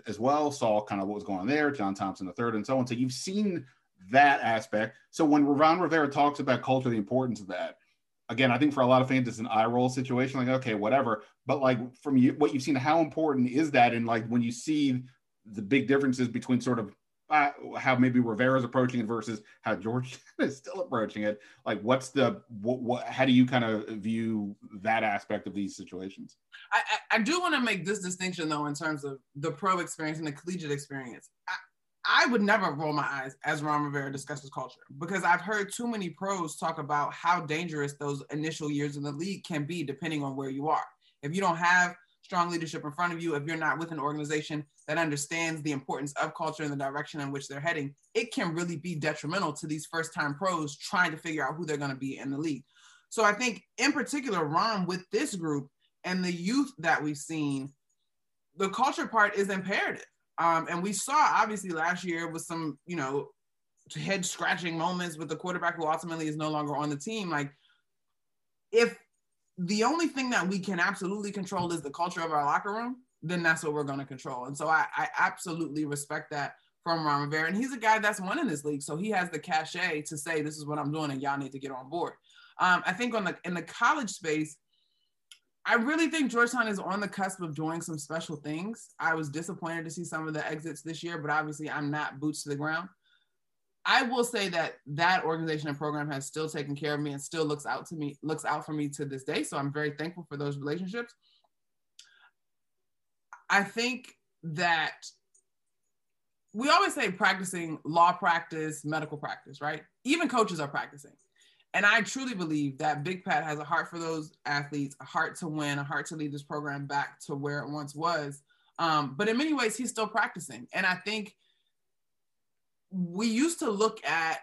as well saw kind of what was going on there John Thompson the third and so on. So you've seen that aspect. So when Ron Rivera talks about culture the importance of that again I think for a lot of fans it's an eye roll situation like okay whatever. But like from you what you've seen how important is that? And like when you see the big differences between sort of uh, how maybe Rivera's approaching it versus how George is still approaching it. Like, what's the what? what how do you kind of view that aspect of these situations? I, I, I do want to make this distinction though in terms of the pro experience and the collegiate experience. I, I would never roll my eyes as Ron Rivera discusses culture because I've heard too many pros talk about how dangerous those initial years in the league can be depending on where you are. If you don't have strong leadership in front of you, if you're not with an organization that understands the importance of culture and the direction in which they're heading, it can really be detrimental to these first time pros trying to figure out who they're going to be in the league. So I think, in particular, Ron, with this group and the youth that we've seen, the culture part is imperative. Um, and we saw obviously last year with some, you know, head scratching moments with the quarterback who ultimately is no longer on the team. Like, if the only thing that we can absolutely control is the culture of our locker room, then that's what we're going to control. And so I, I absolutely respect that from Ron Rivera. And he's a guy that's won in this league. So he has the cachet to say, this is what I'm doing and y'all need to get on board. Um, I think on the in the college space, I really think Georgetown is on the cusp of doing some special things. I was disappointed to see some of the exits this year, but obviously I'm not boots to the ground. I will say that that organization and program has still taken care of me and still looks out to me, looks out for me to this day. So I'm very thankful for those relationships. I think that we always say practicing law practice, medical practice, right? Even coaches are practicing. And I truly believe that Big Pat has a heart for those athletes, a heart to win, a heart to lead this program back to where it once was. Um, but in many ways, he's still practicing. And I think we used to look at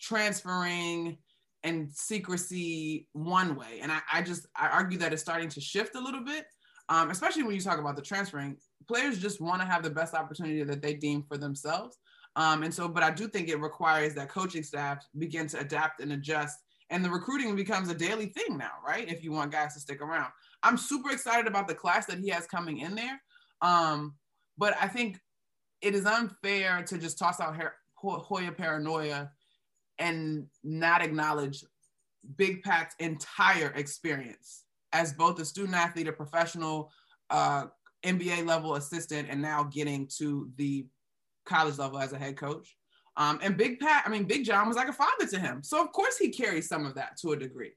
transferring and secrecy one way. And I, I just, I argue that it's starting to shift a little bit, um, especially when you talk about the transferring. Players just want to have the best opportunity that they deem for themselves. Um, and so, but I do think it requires that coaching staff begin to adapt and adjust. And the recruiting becomes a daily thing now, right? If you want guys to stick around. I'm super excited about the class that he has coming in there. Um, but I think it is unfair to just toss out Hoya paranoia and not acknowledge Big Pat's entire experience as both a student athlete, a professional, uh, NBA level assistant, and now getting to the college level as a head coach. Um, and Big Pat, I mean, Big John was like a father to him. So, of course, he carries some of that to a degree.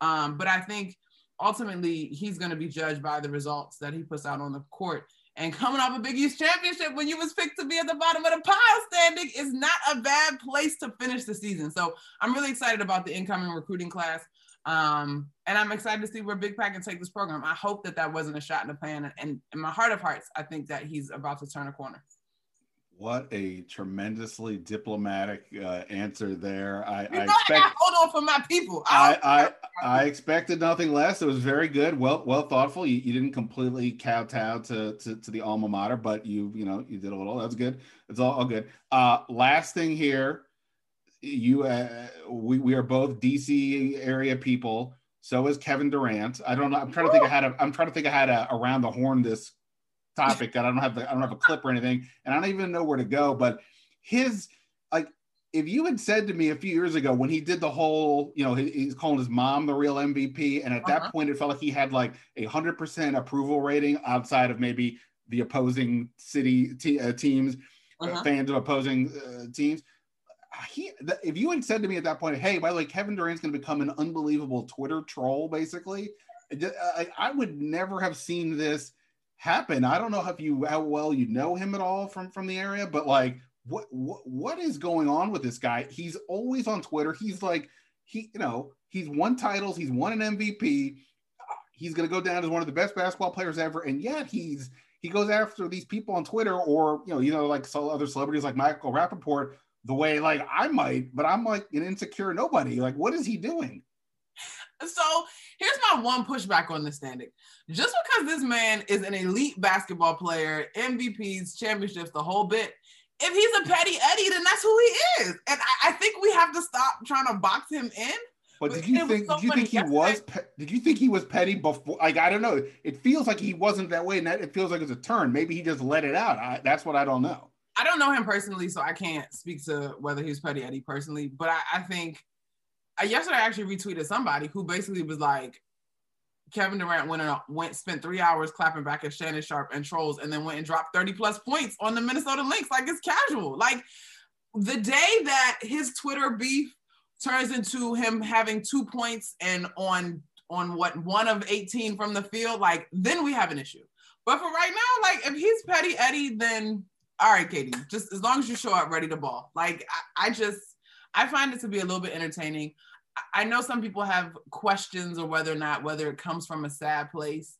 Um, but I think ultimately he's going to be judged by the results that he puts out on the court. And coming off a Big East championship when you was picked to be at the bottom of the pile Standig is not a bad place to finish the season. So I'm really excited about the incoming recruiting class. Um, and I'm excited to see where Big Pat can take this program. I hope that that wasn't a shot in the pan. And in my heart of hearts, I think that he's about to turn a corner. What a tremendously diplomatic uh, answer there. I, I expect. I hold on for my people. I, I, I expected nothing less. It was very good, well, well thoughtful. You, you didn't completely kowtow to, to to the alma mater, but you, you know, you did a little. That's good. It's all, all good. Uh, last thing here, you, uh, we, we are both DC area people. So is Kevin Durant. I don't know. I'm trying to think. I had a. I'm trying to think. I had a around the horn this topic. I don't have the. I don't have a clip or anything, and I don't even know where to go. But his if you had said to me a few years ago when he did the whole, you know, he, he's calling his mom the real MVP, and at uh-huh. that point it felt like he had like a hundred percent approval rating outside of maybe the opposing city te- uh, teams, uh, uh-huh. uh, fans of opposing uh, teams. He, if you had said to me at that point, "Hey, by the way, Kevin Durant's going to become an unbelievable Twitter troll," basically, I, I would never have seen this happen. I don't know if you how well you know him at all from from the area, but like what, what is going on with this guy? He's always on Twitter. He's like he you know he's won titles. He's won an MVP. He's going to go down as one of the best basketball players ever, and yet he's he goes after these people on Twitter or you know you know like some other celebrities like Michael Rapaport the way like I might, but I'm like an insecure nobody. Like what is he doing? So here's my one pushback on this Standig. Just because this man is an elite basketball player, MVPs, championships, the whole bit, if he's a petty Eddie, then that's who he is. And I, I think we have to stop trying to box him in. But did you think? So did you think he yesterday. was? Did you think he was petty before? Like I don't know. It feels like he wasn't that way, and that it feels like it's a turn. Maybe he just let it out. I, that's what I don't know. I don't know him personally, so I can't speak to whether he's petty Eddie personally. But I, I think I, yesterday I actually retweeted somebody who basically was like, Kevin Durant went and went spent three hours clapping back at Shannon Sharpe and trolls, and then went and dropped 30 plus points on the Minnesota Lynx. Like it's casual. Like the day that his Twitter beef turns into him having two points and on on what one of 18 from the field, like then we have an issue. But for right now, like if he's petty Eddie, then all right, Katie, just as long as you show up ready to ball. Like I, I just I find it to be a little bit entertaining. I know some people have questions or whether or not whether it comes from a sad place.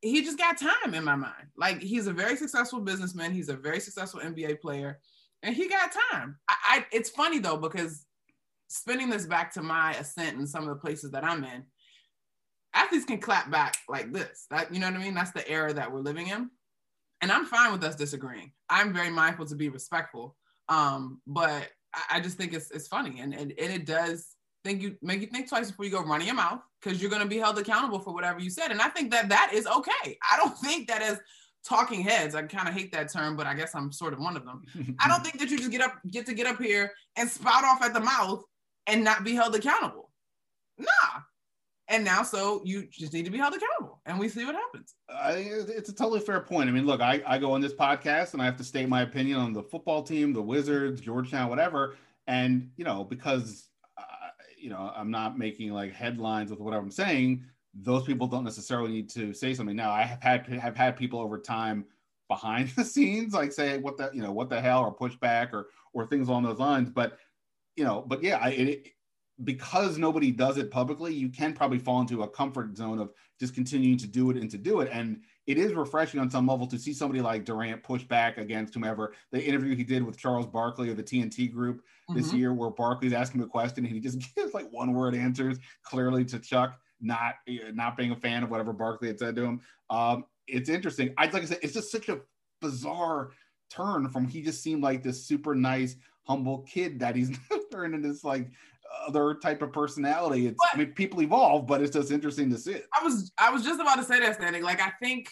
He just got time in my mind. Like he's a very successful businessman. He's a very successful NBA player, and he got time. I, I it's funny though because spinning this back to my ascent and some of the places that I'm in, athletes can clap back like this. That you know what I mean? That's the era that we're living in, and I'm fine with us disagreeing. I'm very mindful to be respectful, um, but I, I just think it's it's funny, and, and and it does think you make you think twice before you go running your mouth because you're going to be held accountable for whatever you said. And I think that that is okay. I don't think that as talking heads, I kind of hate that term, but I guess I'm sort of one of them. I don't think that you just get up, get to get up here and spout off at the mouth and not be held accountable. Nah. And now, so you just need to be held accountable, and we see what happens. I, it's a totally fair point. I mean, look, I, I go on this podcast and I have to state my opinion on the football team, the Wizards, Georgetown, whatever. And you know, because you know, I'm not making like headlines with what I'm saying. Those people don't necessarily need to say something. Now, I have had have had people over time behind the scenes like say what the you know what the hell or pushback or or things along those lines. But you know, but yeah, I, it, because nobody does it publicly, you can probably fall into a comfort zone of just continuing to do it and to do it. And it is refreshing on some level to see somebody like Durant push back against whomever. The interview he did with Charles Barkley or the TNT group this mm-hmm. year, where Barkley's asking him a question and he just gives like one word answers clearly to Chuck, not not being a fan of whatever Barkley had said to him. Um, it's interesting. I like I said, it's just such a bizarre turn from he just seemed like this super nice, humble kid that he's turned into this like other type of personality. It's but, I mean people evolve, but it's just interesting to see it. I was I was just about to say that Standig. Like I think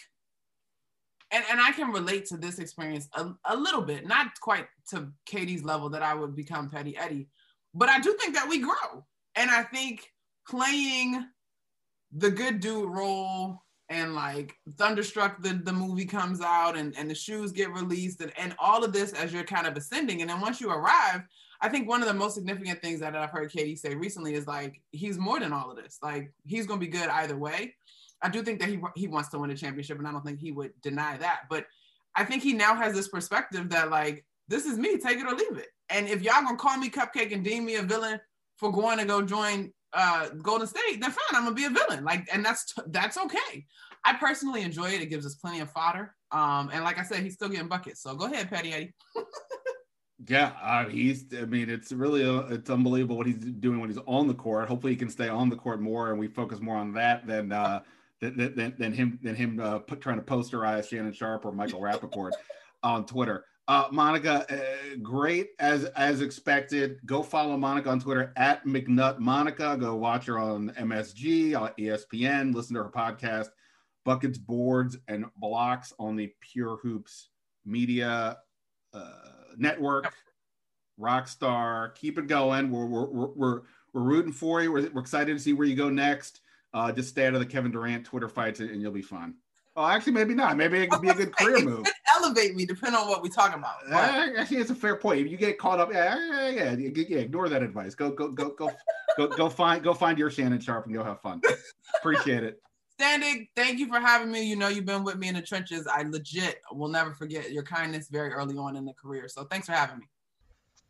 and, and I can relate to this experience a, a little bit, not quite to Katie's level that I would become Petty Eddie, but I do think that we grow. And I think playing the good dude role and like Thunderstruck, the, the movie comes out and, and the shoes get released and, and all of this as you're kind of ascending. And then once you arrive, I think one of the most significant things that I've heard Katie say recently is like he's more than all of this. Like he's going to be good either way. I do think that he he wants to win a championship, and I don't think he would deny that. But I think he now has this perspective that like this is me, take it or leave it. And if y'all gonna call me cupcake and deem me a villain for going to go join uh, Golden State, then fine, I'm gonna be a villain. Like, and that's that's okay. I personally enjoy it. It gives us plenty of fodder. Um, and like I said, he's still getting buckets. So go ahead, Patty Eddie. Yeah, uh, he's. I mean, it's really uh, it's unbelievable what he's doing when he's on the court. Hopefully, he can stay on the court more, and we focus more on that than uh, than, than, than him than him uh, put, trying to posterize Shannon Sharpe or Michael Rapaport on Twitter. Uh, Monica, uh, great as as expected. Go follow Monica on Twitter at McNutt Monica. Go watch her on MSG, on ESPN. Listen to her podcast, Buckets, Boards, and Blocks on the Pure Hoops Media uh, Network. Rockstar, keep it going. We're we're we're, we're, rooting for you. We're, we're excited to see where you go next. Uh, just stay out of the Kevin Durant Twitter fights, and, and you'll be fine. Oh, actually, maybe not. Maybe it could be a good career move. elevate me, depending on what we're talking about. Uh, actually, it's a fair point. If you get caught up, yeah, yeah, yeah, yeah, ignore that advice. Go, go, go, go, go, go find, go find your Shannon Sharpe and go have fun. Appreciate it. Standig, thank you for having me. You know, you've been with me in the trenches. I legit will never forget your kindness very early on in the career. So thanks for having me.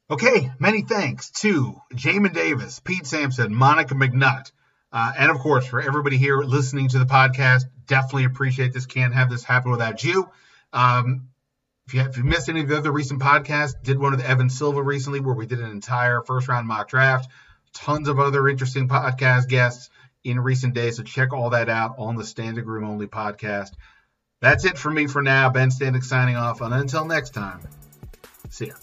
Okay, many thanks to Jamin Davis, Pete Sampson, Monica McNutt, uh, and of course for everybody here listening to the podcast. Definitely appreciate this. Can't have this happen without you. Um, if you, if you missed any of the other recent podcasts, did one with Evan Silva recently where we did an entire first round mock draft. Tons of other interesting podcast guests in recent days. So check all that out on the Standig Room Only podcast. That's it for me for now. Ben Standig signing off. And until next time, see ya.